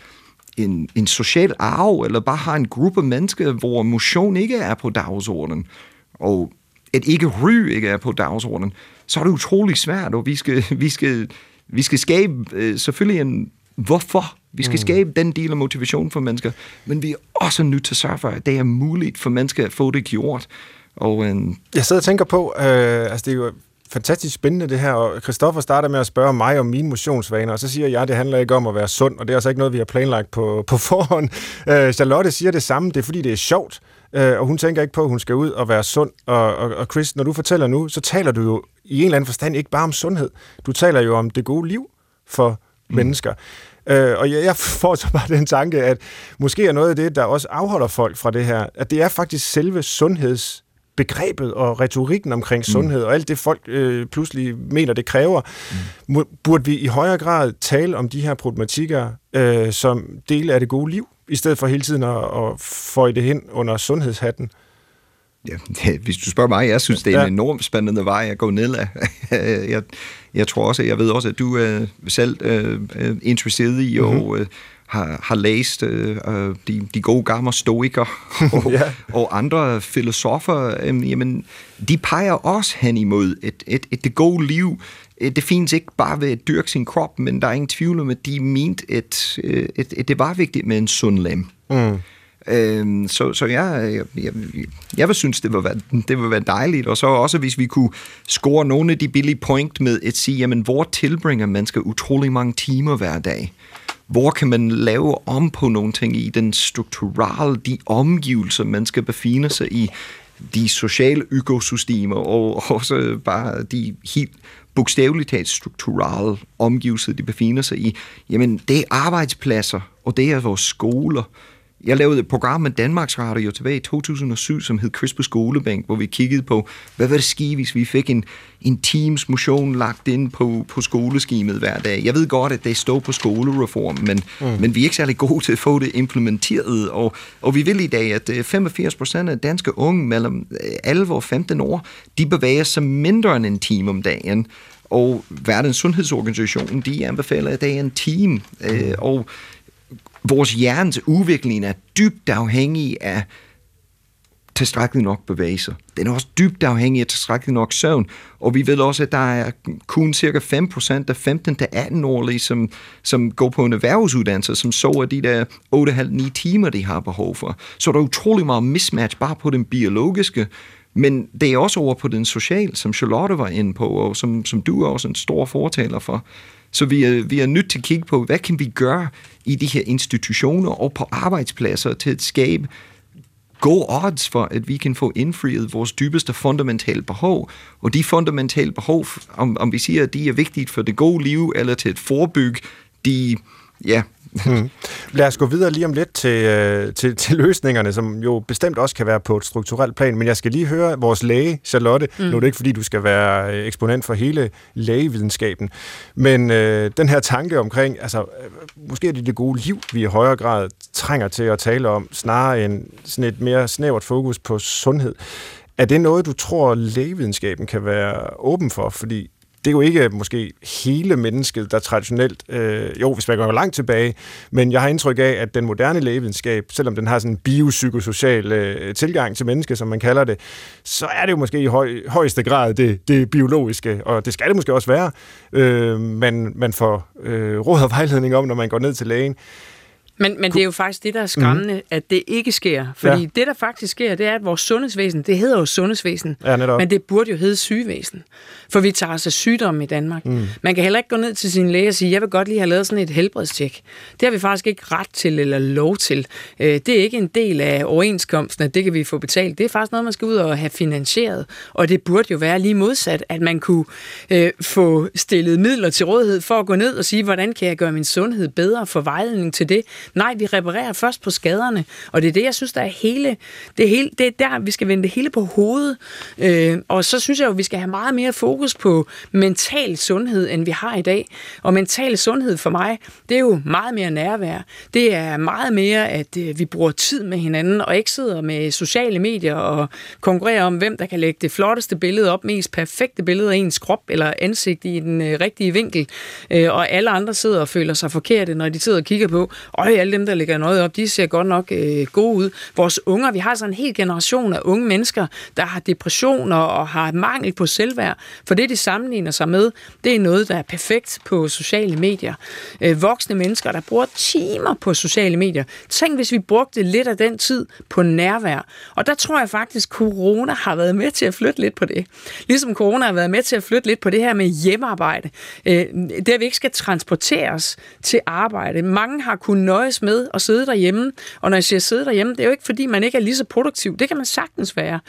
en, en social arv, eller bare har en gruppe mennesker, hvor motion ikke er på dagsordenen, og at ikke ryge ikke er på dagsordenen, så er det utrolig svært, og vi skal, vi skal, vi skal skabe øh, selvfølgelig en hvorfor. Vi skal mm. skabe den del af motivation for mennesker, men vi er også nødt til at sørge for, at det er muligt for mennesker at få det gjort. Og, øh, jeg sidder og tænker på, øh, altså det er jo fantastisk spændende det her, og Christoffer starter med at spørge mig om mine motionsvaner, og så siger jeg, at det handler ikke om at være sund, og det er altså ikke noget, vi har planlagt på, på forhånd. Øh, Charlotte siger det samme, det er fordi, det er sjovt, øh, og hun tænker ikke på, at hun skal ud og være sund. Og, og, og Chris, når du fortæller nu, så taler du jo i en eller anden forstand ikke bare om sundhed. Du taler jo om det gode liv for mm. mennesker. Øh, og jeg, jeg får så bare den tanke, at måske er noget af det, der også afholder folk fra det her, at det er faktisk selve sundheds begrebet og retorikken omkring mm. sundhed og alt det folk øh, pludselig mener, det kræver. Mm. Burde vi i højere grad tale om de her problematikker øh, som del af det gode liv, i stedet for hele tiden at, at få det hen under sundhedshatten? Ja, hvis du spørger mig, jeg synes, det er en enormt spændende vej at gå ned af. <laughs> jeg, jeg tror også, jeg ved også, at du er selv øh, interesseret i mm-hmm. og øh, har, har læst øh, øh, de, de gode gamle stoiker <laughs> og, ja. og andre filosofer, øh, jamen, de peger også hen imod et, et, et det gode liv. Det findes ikke bare ved at dyrke sin krop, men der er ingen tvivl om, at de mente, at, at, at, at det var vigtigt med en sund lem. Mm. Øhm, så så jeg, jeg, jeg, jeg vil synes, det vil, være, det vil være dejligt. Og så også, hvis vi kunne score nogle af de billige point med at sige, jamen, hvor tilbringer mennesker utrolig mange timer hver dag? Hvor kan man lave om på nogle ting i den strukturelle, de omgivelser, man skal befinde sig i, de sociale økosystemer, og <laughs> også bare de helt bogstaveligt talt strukturelle omgivelser, de befinder sig i, jamen det er arbejdspladser, og det er vores skoler, jeg lavede et program med Danmarks Radio tilbage i 2007, som hed Chris på skolebænk, hvor vi kiggede på, hvad var det ski, hvis vi fik en, en teams motion lagt ind på, på skoleskimet hver dag. Jeg ved godt, at det står på skolereform, men, mm. men vi er ikke særlig gode til at få det implementeret, og, og vi vil i dag, at 85 øh, procent af danske unge mellem 11 øh, og 15 år, de bevæger sig mindre end en time om dagen, og Verdens Sundhedsorganisation, de anbefaler, det er en time, øh, og vores hjernes udvikling er dybt afhængig af tilstrækkelig nok bevægelser. Den er også dybt afhængig af tilstrækkelig nok søvn. Og vi ved også, at der er kun cirka 5% af 15-18-årige, som, som går på en erhvervsuddannelse, som sover de der 8,5-9 timer, de har behov for. Så der er utrolig meget mismatch bare på den biologiske, men det er også over på den sociale, som Charlotte var inde på, og som, som du er også en stor fortaler for. Så vi er, vi er nødt til at kigge på, hvad kan vi gøre i de her institutioner og på arbejdspladser til at skabe gode odds for, at vi kan få indfriet vores dybeste fundamentale behov. Og de fundamentale behov, om, om vi siger, at de er vigtige for det gode liv, eller til at forebygge, de, ja, Mm. Lad os gå videre lige om lidt til, øh, til, til løsningerne, som jo bestemt også kan være på et strukturelt plan, men jeg skal lige høre vores læge, Charlotte. Mm. Nu er det ikke, fordi du skal være øh, eksponent for hele lægevidenskaben, men øh, den her tanke omkring, altså, øh, måske er det det gode liv, vi i højere grad trænger til at tale om, snarere end sådan et mere snævert fokus på sundhed. Er det noget, du tror, lægevidenskaben kan være åben for? Fordi det er jo ikke måske hele mennesket, der traditionelt, øh, jo, hvis man går langt tilbage, men jeg har indtryk af, at den moderne lægevidenskab, selvom den har sådan en biopsykosocial øh, tilgang til mennesket, som man kalder det, så er det jo måske i høj, højeste grad det, det biologiske, og det skal det måske også være, øh, man, man får øh, råd og vejledning om, når man går ned til lægen. Men, men det er jo faktisk det, der er skræmmende, mm. at det ikke sker. Fordi ja. det, der faktisk sker, det er, at vores sundhedsvæsen, det hedder jo sundhedsvæsen, ja, netop. men det burde jo hedde sygevæsen. For vi tager os af sygdomme i Danmark. Mm. Man kan heller ikke gå ned til sin læge og sige, jeg vil godt lige have lavet sådan et helbredstjek. Det har vi faktisk ikke ret til eller lov til. Øh, det er ikke en del af overenskomsten, at det kan vi få betalt. Det er faktisk noget, man skal ud og have finansieret. Og det burde jo være lige modsat, at man kunne øh, få stillet midler til rådighed for at gå ned og sige, hvordan kan jeg gøre min sundhed bedre for vejledning til det. Nej, vi reparerer først på skaderne, og det er det, jeg synes, der er hele, det er, hele, det er der, vi skal vende det hele på hovedet. Øh, og så synes jeg jo, vi skal have meget mere fokus på mental sundhed, end vi har i dag. Og mental sundhed for mig, det er jo meget mere nærvær. Det er meget mere, at øh, vi bruger tid med hinanden, og ikke sidder med sociale medier og konkurrerer om, hvem der kan lægge det flotteste billede op, mest perfekte billede af ens krop eller ansigt i den øh, rigtige vinkel. Øh, og alle andre sidder og føler sig forkerte, når de sidder og kigger på, og alle dem, der lægger noget op, de ser godt nok øh, gode ud. Vores unger, vi har sådan en hel generation af unge mennesker, der har depressioner og har mangel på selvværd, for det, de sammenligner sig med, det er noget, der er perfekt på sociale medier. Øh, voksne mennesker, der bruger timer på sociale medier. Tænk, hvis vi brugte lidt af den tid på nærvær. Og der tror jeg faktisk, corona har været med til at flytte lidt på det. Ligesom corona har været med til at flytte lidt på det her med hjemmearbejde. Øh, der vi ikke skal transporteres til arbejde. Mange har kunnet nøjes med at sidde derhjemme, og når jeg siger sidde derhjemme, det er jo ikke fordi, man ikke er lige så produktiv. Det kan man sagtens være.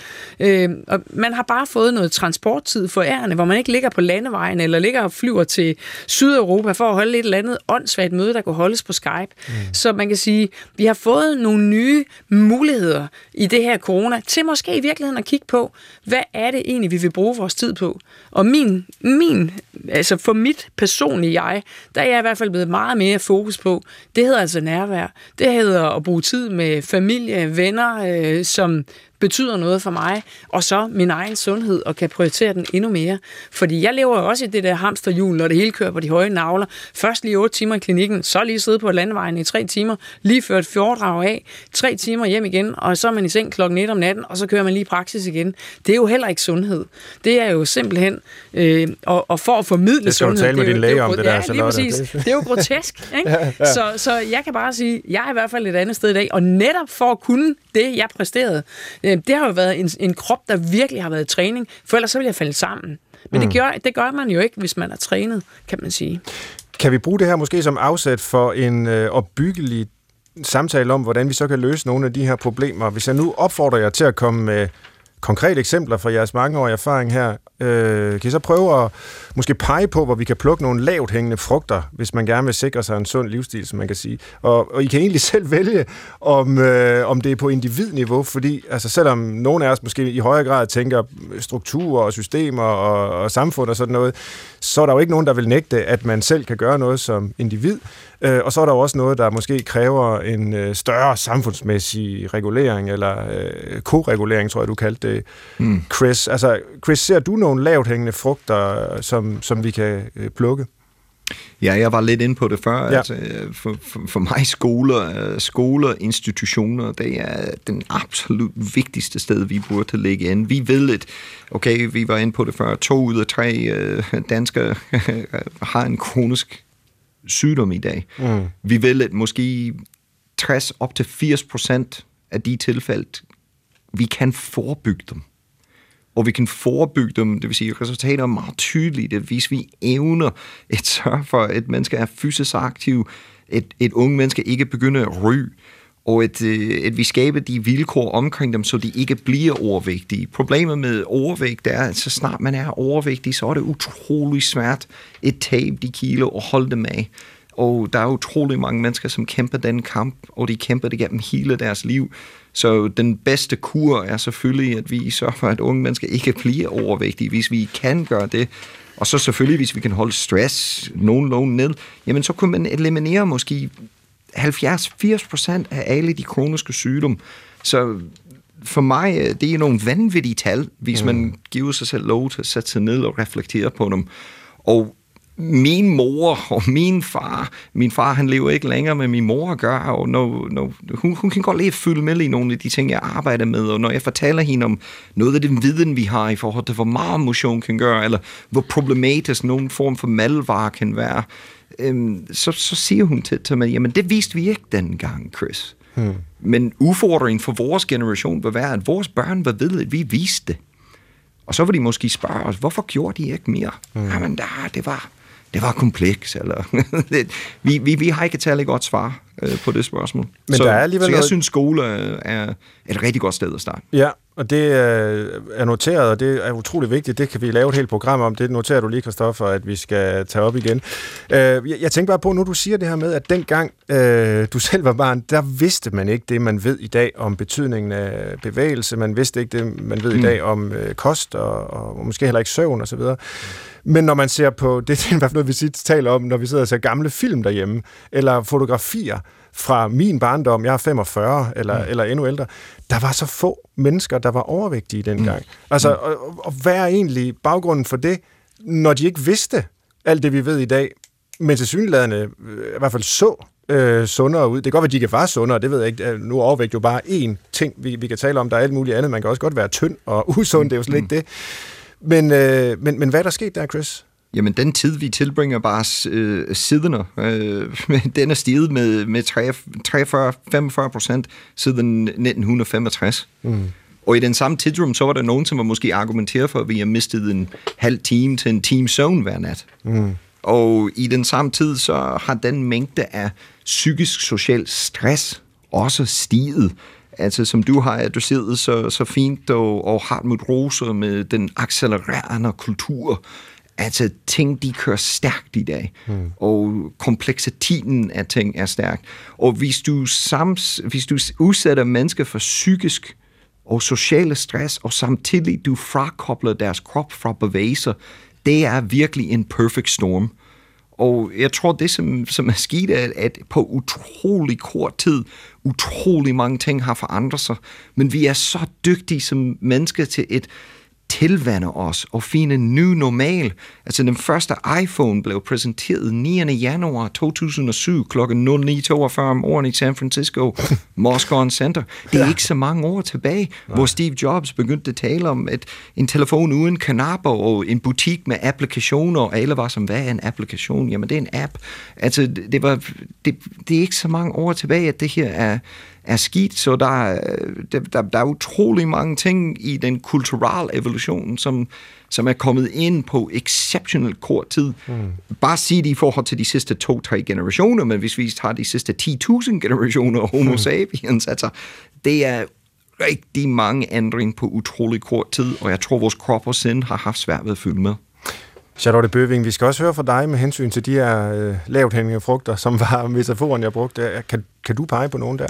Øh, og man har bare fået noget transporttid for ærende, hvor man ikke ligger på landevejen, eller ligger og flyver til Sydeuropa for at holde et eller andet åndssvagt møde, der kunne holdes på Skype. Mm. Så man kan sige, vi har fået nogle nye muligheder i det her corona, til måske i virkeligheden at kigge på, hvad er det egentlig, vi vil bruge vores tid på? Og min, min altså for mit personlige jeg, der er jeg i hvert fald blevet meget mere fokus på, det hedder altså nærvær. Det hedder at bruge tid med familie, venner, øh, som betyder noget for mig, og så min egen sundhed, og kan prioritere den endnu mere. Fordi jeg lever jo også i det der hamsterhjul, når det hele kører på de høje navler. Først lige 8 timer i klinikken, så lige sidde på landvejen i 3 timer, lige ført et foredrag af, 3 timer hjem igen, og så er man i seng klokken 1 om natten, og så kører man lige praksis igen. Det er jo heller ikke sundhed. Det er jo simpelthen, øh, og, og for at formidle sundhed... Det skal du tale med din læge om, det der, ja, lige præcis. Det er jo grotesk. Ikke? <laughs> ja, ja. Så, så jeg kan bare sige, jeg er i hvert fald et andet sted i dag, og netop for at kunne det, jeg præsterede, øh, det har jo været en, en krop, der virkelig har været i træning, for ellers så ville jeg falde sammen. Men mm. det, gør, det gør man jo ikke, hvis man er trænet, kan man sige. Kan vi bruge det her måske som afsæt for en øh, opbyggelig samtale om, hvordan vi så kan løse nogle af de her problemer? Hvis jeg nu opfordrer jer til at komme med konkrete eksempler fra jeres mangeårige erfaring her. Øh, kan I så prøve at måske pege på, hvor vi kan plukke nogle lavt hængende frugter, hvis man gerne vil sikre sig en sund livsstil, som man kan sige. Og, og I kan egentlig <laughs> selv vælge, om, øh, om det er på individniveau, fordi altså, selvom nogle af os måske i højere grad tænker strukturer og systemer og, og samfund og sådan noget, så er der jo ikke nogen, der vil nægte, at man selv kan gøre noget som individ. Øh, og så er der jo også noget, der måske kræver en øh, større samfundsmæssig regulering, eller øh, koregulering, tror jeg, du kaldte det, mm. Chris. Altså, Chris, ser du nogle lavt hængende frugter, som, som vi kan øh, plukke? Ja, jeg var lidt inde på det før. Ja. Altså, for, for, for mig skoler, skoler, institutioner, det er den absolut vigtigste sted, vi burde ligge ind. Vi ved at, okay, vi var inde på det før, to ud af tre øh, danskere <laughs> har en kronisk sygdom i dag. Mm. Vi vil at måske 60 op til 80 procent af de tilfælde, vi kan forebygge dem. Og vi kan forebygge dem, det vil sige, resultater er meget tydelige, at hvis vi evner at sørge for, at et menneske er fysisk aktiv, et, et unge menneske ikke begynder at ryge, og at, øh, at vi skaber de vilkår omkring dem, så de ikke bliver overvægtige. Problemet med overvægt er, at så snart man er overvægtig, så er det utrolig svært at tabe de kilo og holde dem af. Og der er utrolig mange mennesker, som kæmper den kamp, og de kæmper det gennem hele deres liv. Så den bedste kur er selvfølgelig, at vi sørger for, at unge mennesker ikke bliver overvægtige, hvis vi kan gøre det. Og så selvfølgelig, hvis vi kan holde stress nogenlunde ned, jamen så kunne man eliminere måske 70-80 procent af alle de kroniske sygdomme. Så for mig, øh, det er nogle vanvittige tal, hvis mm. man giver sig selv lov til at sætte sig ned og reflektere på dem. Og min mor og min far, min far han lever ikke længere, men min mor gør, og når, når, hun, hun kan godt lide at følge med i nogle af de ting, jeg arbejder med, og når jeg fortæller hende om noget af den viden, vi har i forhold til, hvor meget motion kan gøre, eller hvor problematisk nogen form for malvar kan være, øhm, så, så siger hun til, til mig, jamen det viste vi ikke dengang, Chris. Hmm. Men udfordringen for vores generation vil være, at vores børn vil vide, at vi viste det. Og så vil de måske spørge os, hvorfor gjorde de ikke mere? Hmm. Jamen, der, det var, det var kompleks, eller <laughs> vi, vi, vi har ikke et særligt godt svar øh, på det spørgsmål. Men så, der er alligevel så jeg noget... synes, skole er et rigtig godt sted at starte. Ja, og det er noteret, og det er utrolig vigtigt. Det kan vi lave et helt program om. Det noterer du lige, Kristoffer, at vi skal tage op igen. Øh, jeg tænker bare på, nu du siger det her med, at dengang øh, du <laughs> selv var barn, der vidste man ikke det, man ved i dag om betydningen af bevægelse. Man vidste ikke det, man ved i mm. dag om øh, kost, og, og måske heller ikke søvn osv. Men når man ser på, <laughs> det er i hvert fald noget, vi tit taler om, når vi sidder og ser gamle film derhjemme, eller fotografier, fra min barndom, jeg er 45 eller, mm. eller endnu ældre, der var så få mennesker, der var overvægtige dengang. Mm. Altså, mm. Og, og hvad er egentlig baggrunden for det, når de ikke vidste alt det, vi ved i dag, men til synlædende øh, i hvert fald så øh, sundere ud. Det kan godt være, at de ikke var sundere, det ved jeg ikke. Nu er overvægt jo bare én ting, vi, vi kan tale om. Der er alt muligt andet. Man kan også godt være tynd og <laughs> usund, det er jo slet mm. ikke det. Men, øh, men, men hvad er der sket der, Chris? Jamen, den tid, vi tilbringer bare øh, siddende, øh, <laughs> den er stiget med, med 43-45 procent siden 1965. Mm. Og i den samme tidsrum, så var der nogen, som var måske argumenteret for, at vi har mistet en halv time til en team zone hver nat. Mm. Og i den samme tid, så har den mængde af psykisk social stress også stiget. Altså, som du har adresseret så, så fint, og, og Hartmut Rose med den accelererende kultur, Altså, ting, de kører stærkt i dag, mm. og kompleksiteten af ting er stærkt. Og hvis du, sams, hvis du udsætter mennesker for psykisk og sociale stress, og samtidig du frakobler deres krop fra bevægelser, det er virkelig en perfect storm. Og jeg tror, det som, som er sket, er, at på utrolig kort tid, utrolig mange ting har forandret sig, men vi er så dygtige som mennesker til et tilvande os og finde en ny normal. Altså den første iPhone blev præsenteret 9. januar 2007 kl. 09.42 om morgenen i San Francisco, <laughs> Moscone Center. Det er ja. ikke så mange år tilbage, ja. hvor Steve Jobs begyndte at tale om et, en telefon uden knapper og en butik med applikationer, og alle var som, hvad er en applikation? Jamen det er en app. Altså det, var, det, det er ikke så mange år tilbage, at det her er er skidt, så der, der, der, der er utrolig mange ting i den kulturelle evolution, som, som er kommet ind på exceptionelt kort tid. Mm. Bare sige det i forhold til de sidste to-tre generationer, men hvis vi tager de sidste 10.000 generationer af <laughs> homo sapiens, altså, det er rigtig mange ændringer på utrolig kort tid, og jeg tror, vores krop og sind har haft svært ved at følge med. Charlotte Bøving, vi skal også høre fra dig med hensyn til de her øh, lavt hængende frugter, som var metaforen, jeg brugte. Kan, kan du pege på nogen der?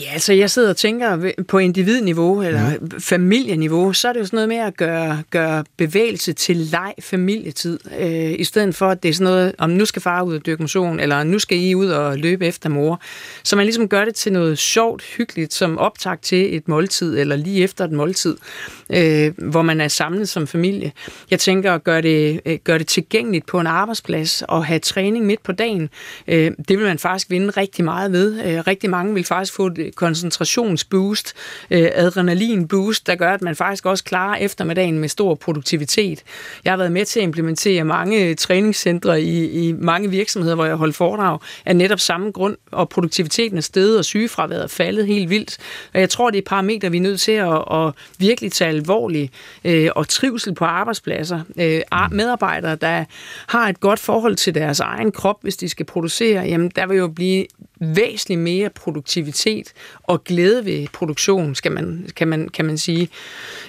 Ja, altså jeg sidder og tænker på individniveau eller mm. familieniveau, så er det jo sådan noget med at gøre, gøre bevægelse til leg familietid, øh, i stedet for at det er sådan noget, om nu skal far ud og dyrke motion, eller nu skal I ud og løbe efter mor. Så man ligesom gør det til noget sjovt, hyggeligt, som optag til et måltid, eller lige efter et måltid, øh, hvor man er samlet som familie. Jeg tænker at gøre det, øh, gøre det tilgængeligt på en arbejdsplads, og have træning midt på dagen. Øh, det vil man faktisk vinde rigtig meget ved. Øh, rigtig mange vil faktisk få koncentrationsboost, øh, adrenalinboost, der gør, at man faktisk også klarer eftermiddagen med stor produktivitet. Jeg har været med til at implementere mange træningscentre i, i mange virksomheder, hvor jeg holdt foredrag, af netop samme grund, og produktiviteten er steget, og sygefraværet er faldet helt vildt. Og jeg tror, det er parametre, vi er nødt til at, at virkelig tage alvorligt, øh, og trivsel på arbejdspladser. Øh, medarbejdere, der har et godt forhold til deres egen krop, hvis de skal producere, jamen der vil jo blive væsentligt mere produktivitet og glæde ved produktion, skal man, kan, man, kan man sige.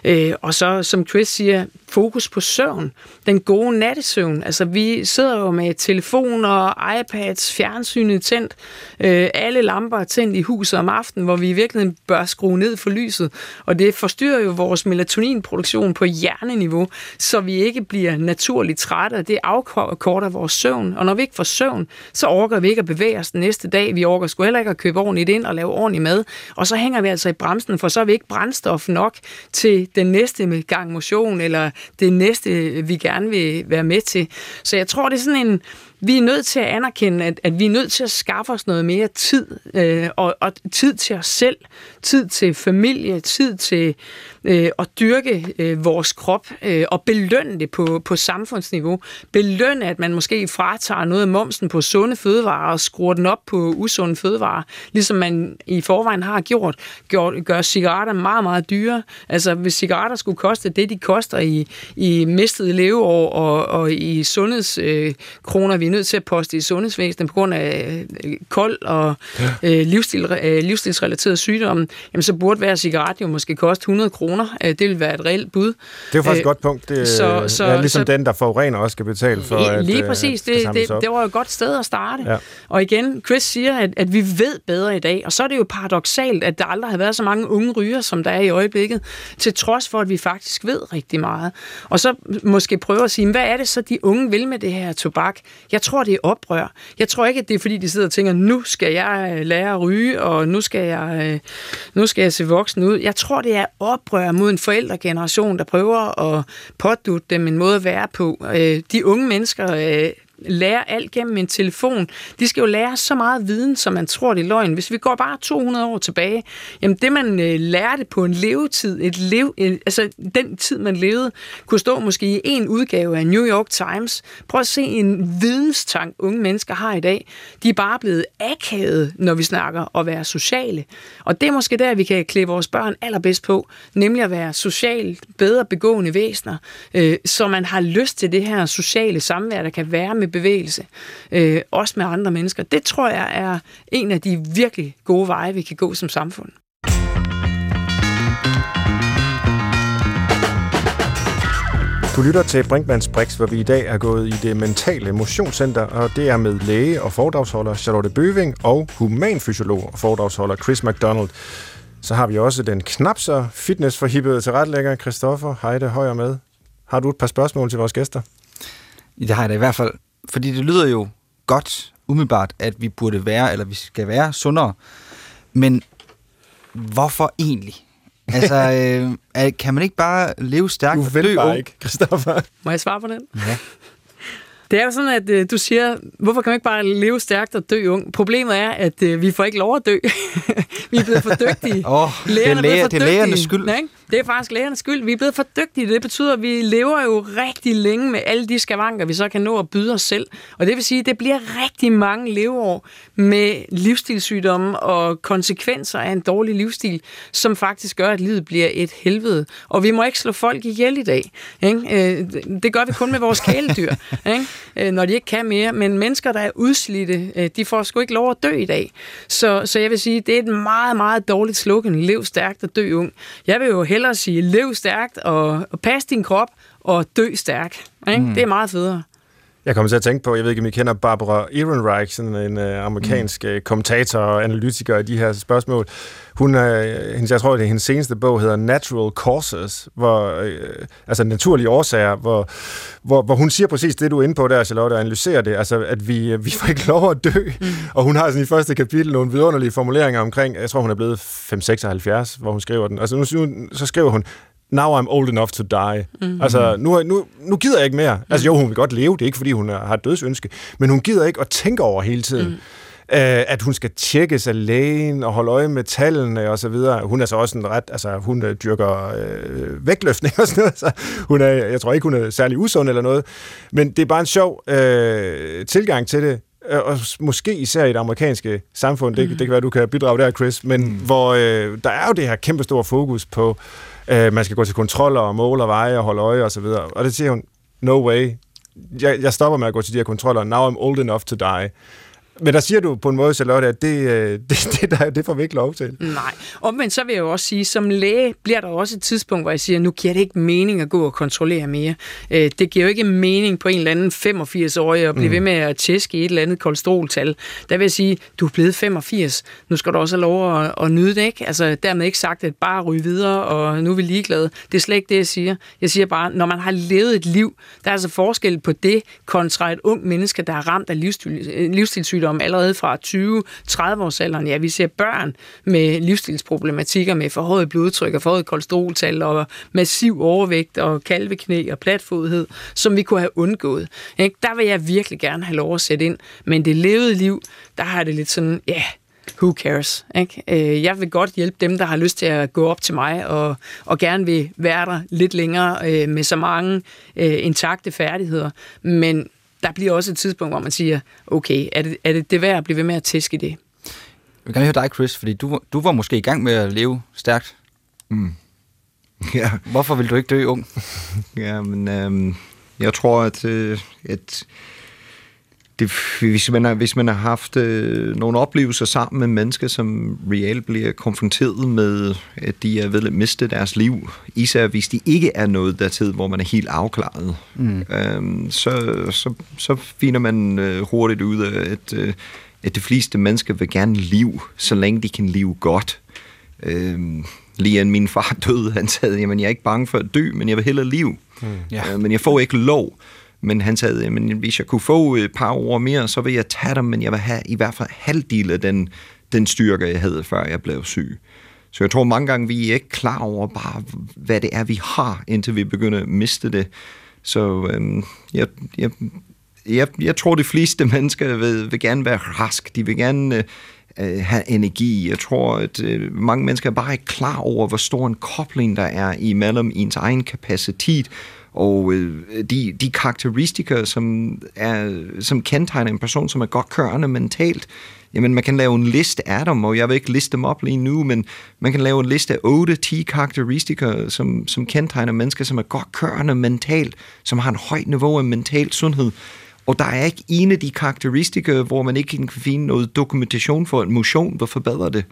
Øh, og så, som Chris siger, fokus på søvn. Den gode nattesøvn. Altså, vi sidder jo med telefoner, iPads, fjernsynet tændt, øh, alle lamper er tændt i huset om aftenen, hvor vi i virkeligheden bør skrue ned for lyset. Og det forstyrrer jo vores melatoninproduktion på hjerneniveau, så vi ikke bliver naturligt trætte, og det afkorter vores søvn. Og når vi ikke får søvn, så orker vi ikke at bevæge os den næste dag. Vi orker sgu heller ikke at købe ordentligt ind og lave ordentlig mad. Og så hænger vi altså i bremsen, for så er vi ikke brændstof nok til den næste gang motion, eller det næste, vi gerne vil være med til. Så jeg tror, det er sådan en, vi er nødt til at anerkende, at, at vi er nødt til at skaffe os noget mere tid, øh, og, og tid til os selv, tid til familie, tid til øh, at dyrke øh, vores krop øh, og belønne det på, på samfundsniveau. Belønne, at man måske fratager noget af momsen på sunde fødevarer og skruer den op på usunde fødevarer, ligesom man i forvejen har gjort, gjort gør cigaretter meget, meget dyre. Altså, hvis cigaretter skulle koste det, de koster i, i mistede leveår og, og i sundhedskroner, øh, vi er nødt til at poste i sundhedsvæsenet på grund af øh, kold og øh, livsstil, øh, livsstilsrelaterede sygdomme, jamen så burde hver cigaret jo måske koste 100 kroner. Øh, det vil være et reelt bud. Det er faktisk et godt punkt. Det, så, så, ja, ligesom så, den, der forurener, også skal betale for, lige, at Lige præcis. Det, det, det var jo et godt sted at starte. Ja. Og igen, Chris siger, at, at vi ved bedre i dag, og så er det jo paradoxalt, at der aldrig har været så mange unge ryger, som der er i øjeblikket, til trods for, at vi faktisk ved rigtig meget. Og så måske prøve at sige, hvad er det så, de unge vil med det her tobak? Jeg tror, det er oprør. Jeg tror ikke, at det er, fordi de sidder og tænker, nu skal jeg øh, lære at ryge, og nu skal jeg, øh, nu skal jeg se voksen ud. Jeg tror, det er oprør mod en forældregeneration, der prøver at pådutte dem en måde at være på. Øh, de unge mennesker øh, lære alt gennem en telefon. De skal jo lære så meget viden, som man tror, det er løgn. Hvis vi går bare 200 år tilbage, jamen det man øh, lærte på en levetid, et lev, øh, altså den tid man levede, kunne stå måske i en udgave af New York Times. Prøv at se en videnstank, unge mennesker har i dag. De er bare blevet akavet, når vi snakker at være sociale. Og det er måske der, vi kan klæde vores børn allerbedst på, nemlig at være socialt bedre begående væsener, øh, så man har lyst til det her sociale samvær, der kan være med bevægelse, øh, også med andre mennesker. Det tror jeg er en af de virkelig gode veje, vi kan gå som samfund. Du lytter til Brinkmanns Brix, hvor vi i dag er gået i det mentale motionscenter, og det er med læge og foredragsholder Charlotte Bøving og humanfysiolog og foredragsholder Chris McDonald. Så har vi også den knap så fitnessforhippede tilrettelægger Christoffer Heide Højer med. Har du et par spørgsmål til vores gæster? Det har jeg da i hvert fald. Fordi det lyder jo godt, umiddelbart, at vi burde være, eller vi skal være sundere. Men hvorfor egentlig? <laughs> Altså, øh, kan man ikke bare leve stærkt du og dø bare ikke, Christoffer. Må jeg svare på den? Ja. Det er jo sådan, at øh, du siger, hvorfor kan man ikke bare leve stærkt og dø ung? Problemet er, at øh, vi får ikke lov at dø. <laughs> vi er blevet for dygtige. <laughs> oh, det er, læger, det er lægernes skyld. Ikke? Det er faktisk lægernes skyld. Vi er blevet for dygtige. Det betyder, at vi lever jo rigtig længe med alle de skavanker, vi så kan nå at byde os selv. Og det vil sige, at det bliver rigtig mange leveår med livsstilssygdomme og konsekvenser af en dårlig livsstil, som faktisk gør, at livet bliver et helvede. Og vi må ikke slå folk ihjel i dag. Ikke? Øh, det gør vi kun med vores kæledyr, <laughs> ikke? Øh, når de ikke kan mere. Men mennesker, der er udslidte, øh, de får sgu ikke lov at dø i dag. Så, så jeg vil sige, det er et meget, meget dårligt slogan. Lev stærkt og dø ung. Jeg vil jo hellere sige, lev stærkt og, og pas din krop og dø stærk. Ikke? Mm. Det er meget federe. Jeg kommer til at tænke på, jeg ved ikke, om I kender Barbara Ehrenreich, sådan en uh, amerikansk mm. kommentator og analytiker i de her spørgsmål. Hun er, hendes, jeg tror, det er hendes seneste bog, hedder Natural Causes, hvor, uh, altså naturlige årsager, hvor, hvor, hvor hun siger præcis det, du er inde på der, Charlotte, og analyserer det, altså at vi, vi får ikke lov at dø. Mm. Og hun har sådan i første kapitel nogle vidunderlige formuleringer omkring, jeg tror, hun er blevet 5-76, hvor hun skriver den. Altså nu, så skriver hun, now I'm old enough to die. Mm. Altså, nu, nu, nu gider jeg ikke mere. Mm. Altså jo, hun vil godt leve, det er ikke, fordi hun har et dødsønske, men hun gider ikke at tænke over hele tiden. Mm. Uh, at hun skal tjekkes af lægen og holde øje med tallene og så videre. Hun er så også en ret, altså hun uh, dyrker uh, vægtløftning og sådan noget, så hun er, jeg tror ikke, hun er særlig usund eller noget. Men det er bare en sjov uh, tilgang til det, og måske især i det amerikanske samfund, det, mm. det kan være, du kan bidrage der, Chris, men mm. hvor øh, der er jo det her kæmpe store fokus på Øh, Øh, man skal gå til kontroller og måle og veje og holde øje osv. Og, og det siger hun, no way. Jeg, jeg stopper med at gå til de her kontroller. Now I'm old enough to die. Men der siger du på en måde, Charlotte, at det, øh, <laughs> det, det, der, det får vi ikke lov til. Nej, omvendt så vil jeg jo også sige, som læge bliver der også et tidspunkt, hvor jeg siger, nu giver det ikke mening at gå og kontrollere mere. Øh, det giver jo ikke mening på en eller anden 85-årig at blive mm. ved med at tæske i et eller andet kolesteroltal. Der vil jeg sige, du er blevet 85, nu skal du også have lov at, at nyde det, ikke? Altså dermed ikke sagt, at bare ryge videre, og nu er vi ligeglade. Det er slet ikke det, jeg siger. Jeg siger bare, når man har levet et liv, der er altså forskel på det kontra et ung menneske, der er ramt af livsstil, livsstilssygdom sygdomme allerede fra 20-30 års alderen. Ja, vi ser børn med livsstilsproblematikker med forhøjet blodtryk og forhøjet kolesteroltal og massiv overvægt og kalveknæ og platfodhed, som vi kunne have undgået. Ikke? Der vil jeg virkelig gerne have lov at sætte ind. Men det levede liv, der har det lidt sådan, ja, who cares? Ikke? Øh, jeg vil godt hjælpe dem, der har lyst til at gå op til mig og, og gerne vil være der lidt længere øh, med så mange øh, intakte færdigheder. Men der bliver også et tidspunkt, hvor man siger, okay, er det, er det, det værd at blive ved med at tæske det? Jeg vil gerne høre dig, Chris, fordi du, du var måske i gang med at leve stærkt. Mm. <laughs> Ja. Hvorfor vil du ikke dø ung? <laughs> ja, men øhm, jeg tror, at, øh, at det, hvis, man har, hvis man har haft øh, nogle oplevelser sammen med mennesker, som reelt bliver konfronteret med, at de er ved at miste deres liv, især hvis de ikke er noget der tid, hvor man er helt afklaret, mm. øhm, så, så, så finder man øh, hurtigt ud af, at, øh, at de fleste mennesker vil gerne liv, så længe de kan leve godt. Øhm, lige en min far <laughs> døde, han sagde, jamen jeg er ikke bange for at dø, men jeg vil hellere liv. Mm. Øh, men jeg får ikke lov. Men han sagde, men hvis jeg kunne få et par år mere, så vil jeg tage dem, men jeg vil have i hvert fald halvdel af den, den styrke, jeg havde, før jeg blev syg. Så jeg tror mange gange, vi er ikke klar over bare, hvad det er, vi har, indtil vi begynder at miste det. Så øhm, jeg, jeg, jeg, jeg tror, de fleste mennesker vil, vil gerne være rask. De vil gerne øh, øh have energi. Jeg tror, at øh, mange mennesker er bare ikke klar over, hvor stor en kobling der er imellem ens egen kapacitet og øh, de, de karakteristika, som, er, som kendetegner en person, som er godt kørende mentalt, jamen man kan lave en liste af dem, og jeg vil ikke liste dem op lige nu, men man kan lave en liste af 8-10 karakteristika, som, som kendetegner mennesker, som er godt kørende mentalt, som har en højt niveau af mental sundhed. Og der er ikke en af de karakteristika, hvor man ikke kan finde noget dokumentation for, at motion vil forbedre det.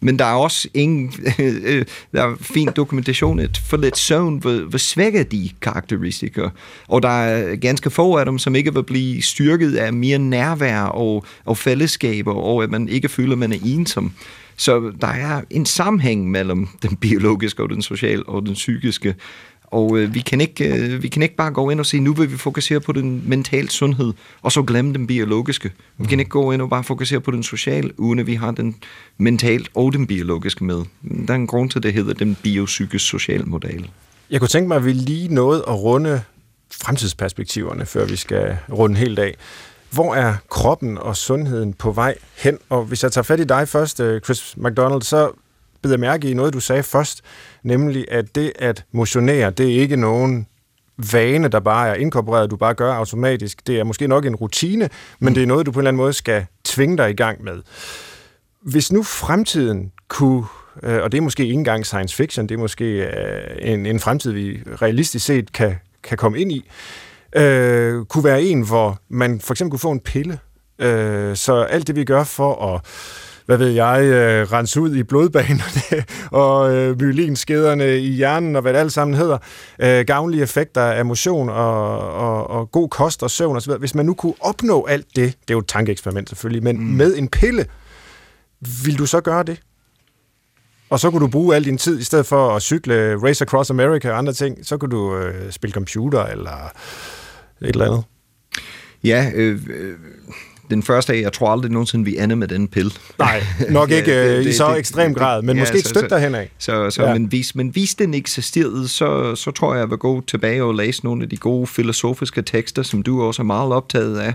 Men der er også ingen, <laughs> øh, der er fin dokumentation for lidt søvn hvor, hvor svækker de karakteristikker. Og der er ganske få af dem, som ikke vil blive styrket af mere nærvær og, og fællesskaber, og at man ikke føler, at man er ensom. Så der er en sammenhæng mellem den biologiske og den sociale og den psykiske. Og øh, vi, kan ikke, øh, vi kan ikke bare gå ind og sige, nu vil vi fokusere på den mentale sundhed, og så glemme den biologiske. Vi kan ikke gå ind og bare fokusere på den sociale, uden at vi har den mentalt og den biologiske med. Der er en grund til, at det hedder den biopsykisk social model. Jeg kunne tænke mig, at vi lige nåede at runde fremtidsperspektiverne, før vi skal runde helt af. Hvor er kroppen og sundheden på vej hen? Og hvis jeg tager fat i dig først, øh, Chris McDonald, så beder jeg mærke i noget, du sagde først, nemlig at det at motionere, det er ikke nogen vane, der bare er inkorporeret, du bare gør automatisk. Det er måske nok en rutine, men mm. det er noget, du på en eller anden måde skal tvinge dig i gang med. Hvis nu fremtiden kunne, øh, og det er måske ikke engang science fiction, det er måske øh, en, en fremtid, vi realistisk set kan, kan komme ind i, øh, kunne være en, hvor man for eksempel kunne få en pille. Øh, så alt det, vi gør for at hvad ved jeg, øh, rense ud i blodbanerne <laughs> og øh, myelinskæderne i hjernen og hvad det alt sammen hedder. Øh, gavnlige effekter af motion og, og, og god kost og søvn osv. Hvis man nu kunne opnå alt det, det er jo et tankeeksperiment selvfølgelig, men mm. med en pille, vil du så gøre det? Og så kunne du bruge al din tid, i stedet for at cykle Race Across America og andre ting, så kunne du øh, spille computer eller et eller andet. Ja, øh, den første af, jeg tror aldrig nogensinde, vi ender med den pille. Nej, <laughs> nok ikke ja, det, det, i så det, ekstrem grad, men ja, måske et stykke derhen af. Så, så, ja. men, hvis, men hvis den eksisterede, så, så tror jeg, jeg vil gå tilbage og læse nogle af de gode filosofiske tekster, som du også er meget optaget af,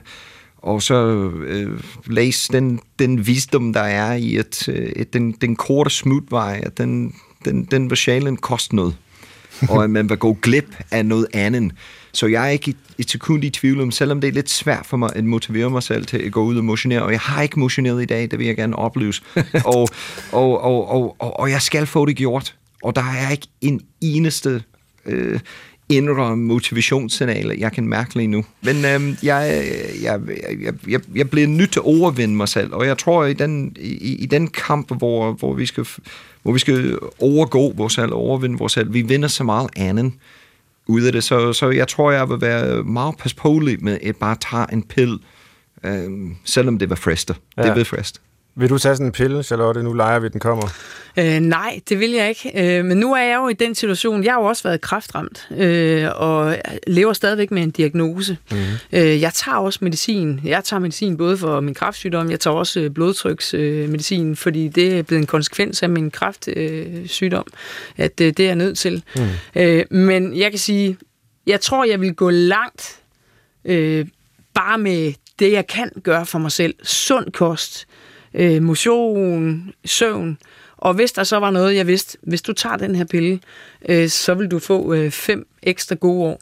og så øh, læse den, den visdom, der er i, at, øh, den, den korte smutvej, at den, den, den vil sjælen koste noget, <laughs> og at man vil gå glip af noget andet. Så jeg er ikke et sekund i tvivl om, selvom det er lidt svært for mig at motivere mig selv til at gå ud og motionere, og jeg har ikke motioneret i dag, det vil jeg gerne opleve. <laughs> og, og, og, og, og, og jeg skal få det gjort. Og der er ikke en eneste øh, indre motivationssignal, jeg kan mærke lige nu. Men øhm, jeg, jeg, jeg, jeg, jeg bliver nødt til at overvinde mig selv, og jeg tror, i den, i, i den kamp, hvor, hvor, vi skal, hvor vi skal overgå vores selv, overvinde vores selv, vi vinder så meget andet ud af det. Så, så jeg tror, jeg vil være meget pålig med at bare tage en pil, øh, selvom det var frister. Ja. Det vil frist. Vil du tage sådan en pille, Charlotte? Nu leger vi, den kommer. Øh, nej, det vil jeg ikke. Øh, men nu er jeg jo i den situation, jeg har jo også været kraftramt, øh, og lever stadigvæk med en diagnose. Mm-hmm. Øh, jeg tager også medicin. Jeg tager medicin både for min kræftsygdom, jeg tager også blodtryksmedicin, øh, fordi det er blevet en konsekvens af min kræftsygdom, øh, at øh, det er jeg nødt til. Mm. Øh, men jeg kan sige, jeg tror, jeg vil gå langt øh, bare med det, jeg kan gøre for mig selv. Sund kost, øh, motion, søvn. Og hvis der så var noget, jeg vidste, hvis du tager den her pille, øh, så vil du få øh, fem ekstra gode år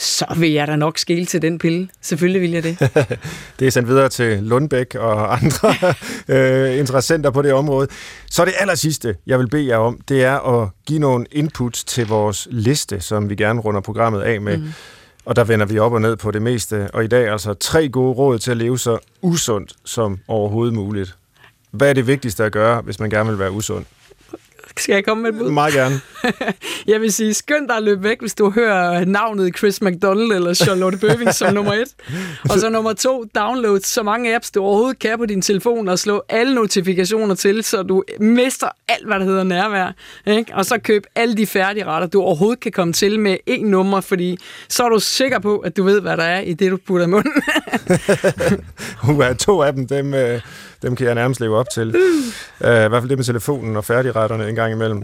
så vil jeg da nok skille til den pille. Selvfølgelig vil jeg det. <laughs> det er sendt videre til Lundbæk og andre <laughs> øh, interessenter på det område. Så det aller sidste, jeg vil bede jer om, det er at give nogle inputs til vores liste, som vi gerne runder programmet af med. Mm. Og der vender vi op og ned på det meste. Og i dag altså tre gode råd til at leve så usundt som overhovedet muligt. Hvad er det vigtigste at gøre, hvis man gerne vil være usund? Skal jeg komme med et bud? Meget gerne. <laughs> jeg vil sige, skynd dig at løbe væk, hvis du hører navnet Chris McDonald eller Charlotte Bøving som nummer et. Og så nummer to, download så mange apps, du overhovedet kan på din telefon, og slå alle notifikationer til, så du mister alt, hvad der hedder nærvær. Ikke? Og så køb alle de færdige retter, du overhovedet kan komme til med en nummer, fordi så er du sikker på, at du ved, hvad der er i det, du putter i munden. <laughs> Uha, to af dem, dem, øh, dem kan jeg nærmest leve op til. Uh, I hvert fald det med telefonen og færdigretterne en gang imellem.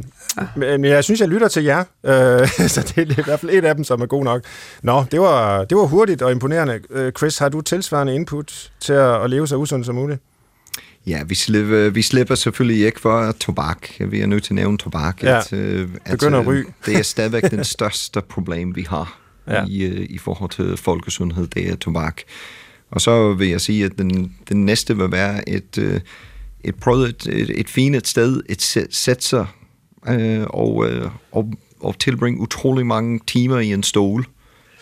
Men jeg synes, jeg lytter til jer, uh, <laughs> så det er i hvert fald et af dem, som er god nok. Nå, det var, det var hurtigt og imponerende. Uh, Chris, har du tilsvarende input til at, at leve så usundt som muligt? Ja, vi slipper, vi slipper selvfølgelig ikke for tobak. Vi er nødt til at nævne tobak. Ja, at, at, begynder at ryge. Det er <laughs> stadigvæk den største problem, vi har ja. i, i forhold til folkesundhed, det er tobak. Og så vil jeg sige, at den, den næste vil være et, øh, et, prøvet, et, et, et fint sted, et sæt sig øh, og, øh, og, og tilbringe utrolig mange timer i en stol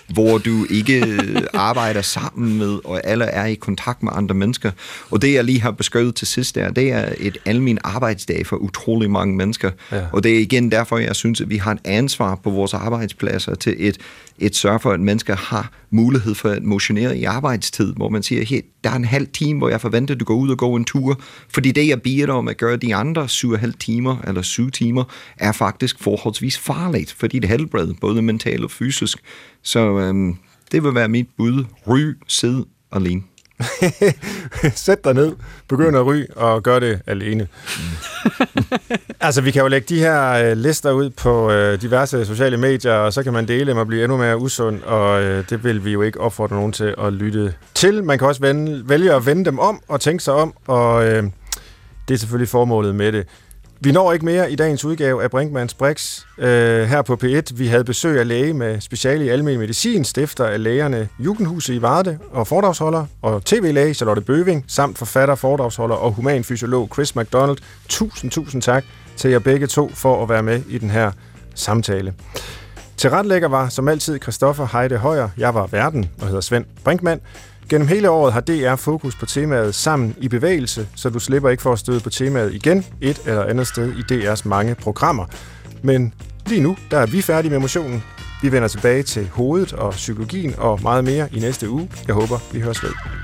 hvor du ikke arbejder sammen med, og alle er i kontakt med andre mennesker. Og det, jeg lige har beskrevet til sidst der, det er et almindeligt arbejdsdag for utrolig mange mennesker. Ja. Og det er igen derfor, jeg synes, at vi har et ansvar på vores arbejdspladser til et, et sørge for, at mennesker har mulighed for at motionere i arbejdstid, hvor man siger, hey, der er en halv time, hvor jeg forventer, at du går ud og går en tur, fordi det, jeg beder dig om at gøre de andre syv og halv timer, eller syv timer, er faktisk forholdsvis farligt, for dit helbred, både mentalt og fysisk. Så øhm, det vil være mit bud. Ry, sid alene. <laughs> Sæt dig ned, begynd at ryge og gør det alene. <laughs> altså, vi kan jo lægge de her øh, lister ud på øh, diverse sociale medier, og så kan man dele dem og blive endnu mere usund, og øh, det vil vi jo ikke opfordre nogen til at lytte til. Man kan også vende, vælge at vende dem om og tænke sig om, og øh, det er selvfølgelig formålet med det. Vi når ikke mere i dagens udgave af Brinkmanns Brix øh, her på P1. Vi havde besøg af læge med speciale i almen medicin, stifter af lægerne Jugendhuset i Varde og foredragsholder, og tv-læge Charlotte Bøving, samt forfatter, foredragsholder og humanfysiolog Chris McDonald. Tusind, tusind tak til jer begge to for at være med i den her samtale. Til retlægger var som altid Christoffer Heide Højer. Jeg var verden og hedder Svend Brinkmann. Gennem hele året har DR fokus på temaet Sammen i bevægelse, så du slipper ikke for at støde på temaet igen et eller andet sted i DR's mange programmer. Men lige nu, der er vi færdige med motionen. Vi vender tilbage til hovedet og psykologien og meget mere i næste uge. Jeg håber, vi høres ved.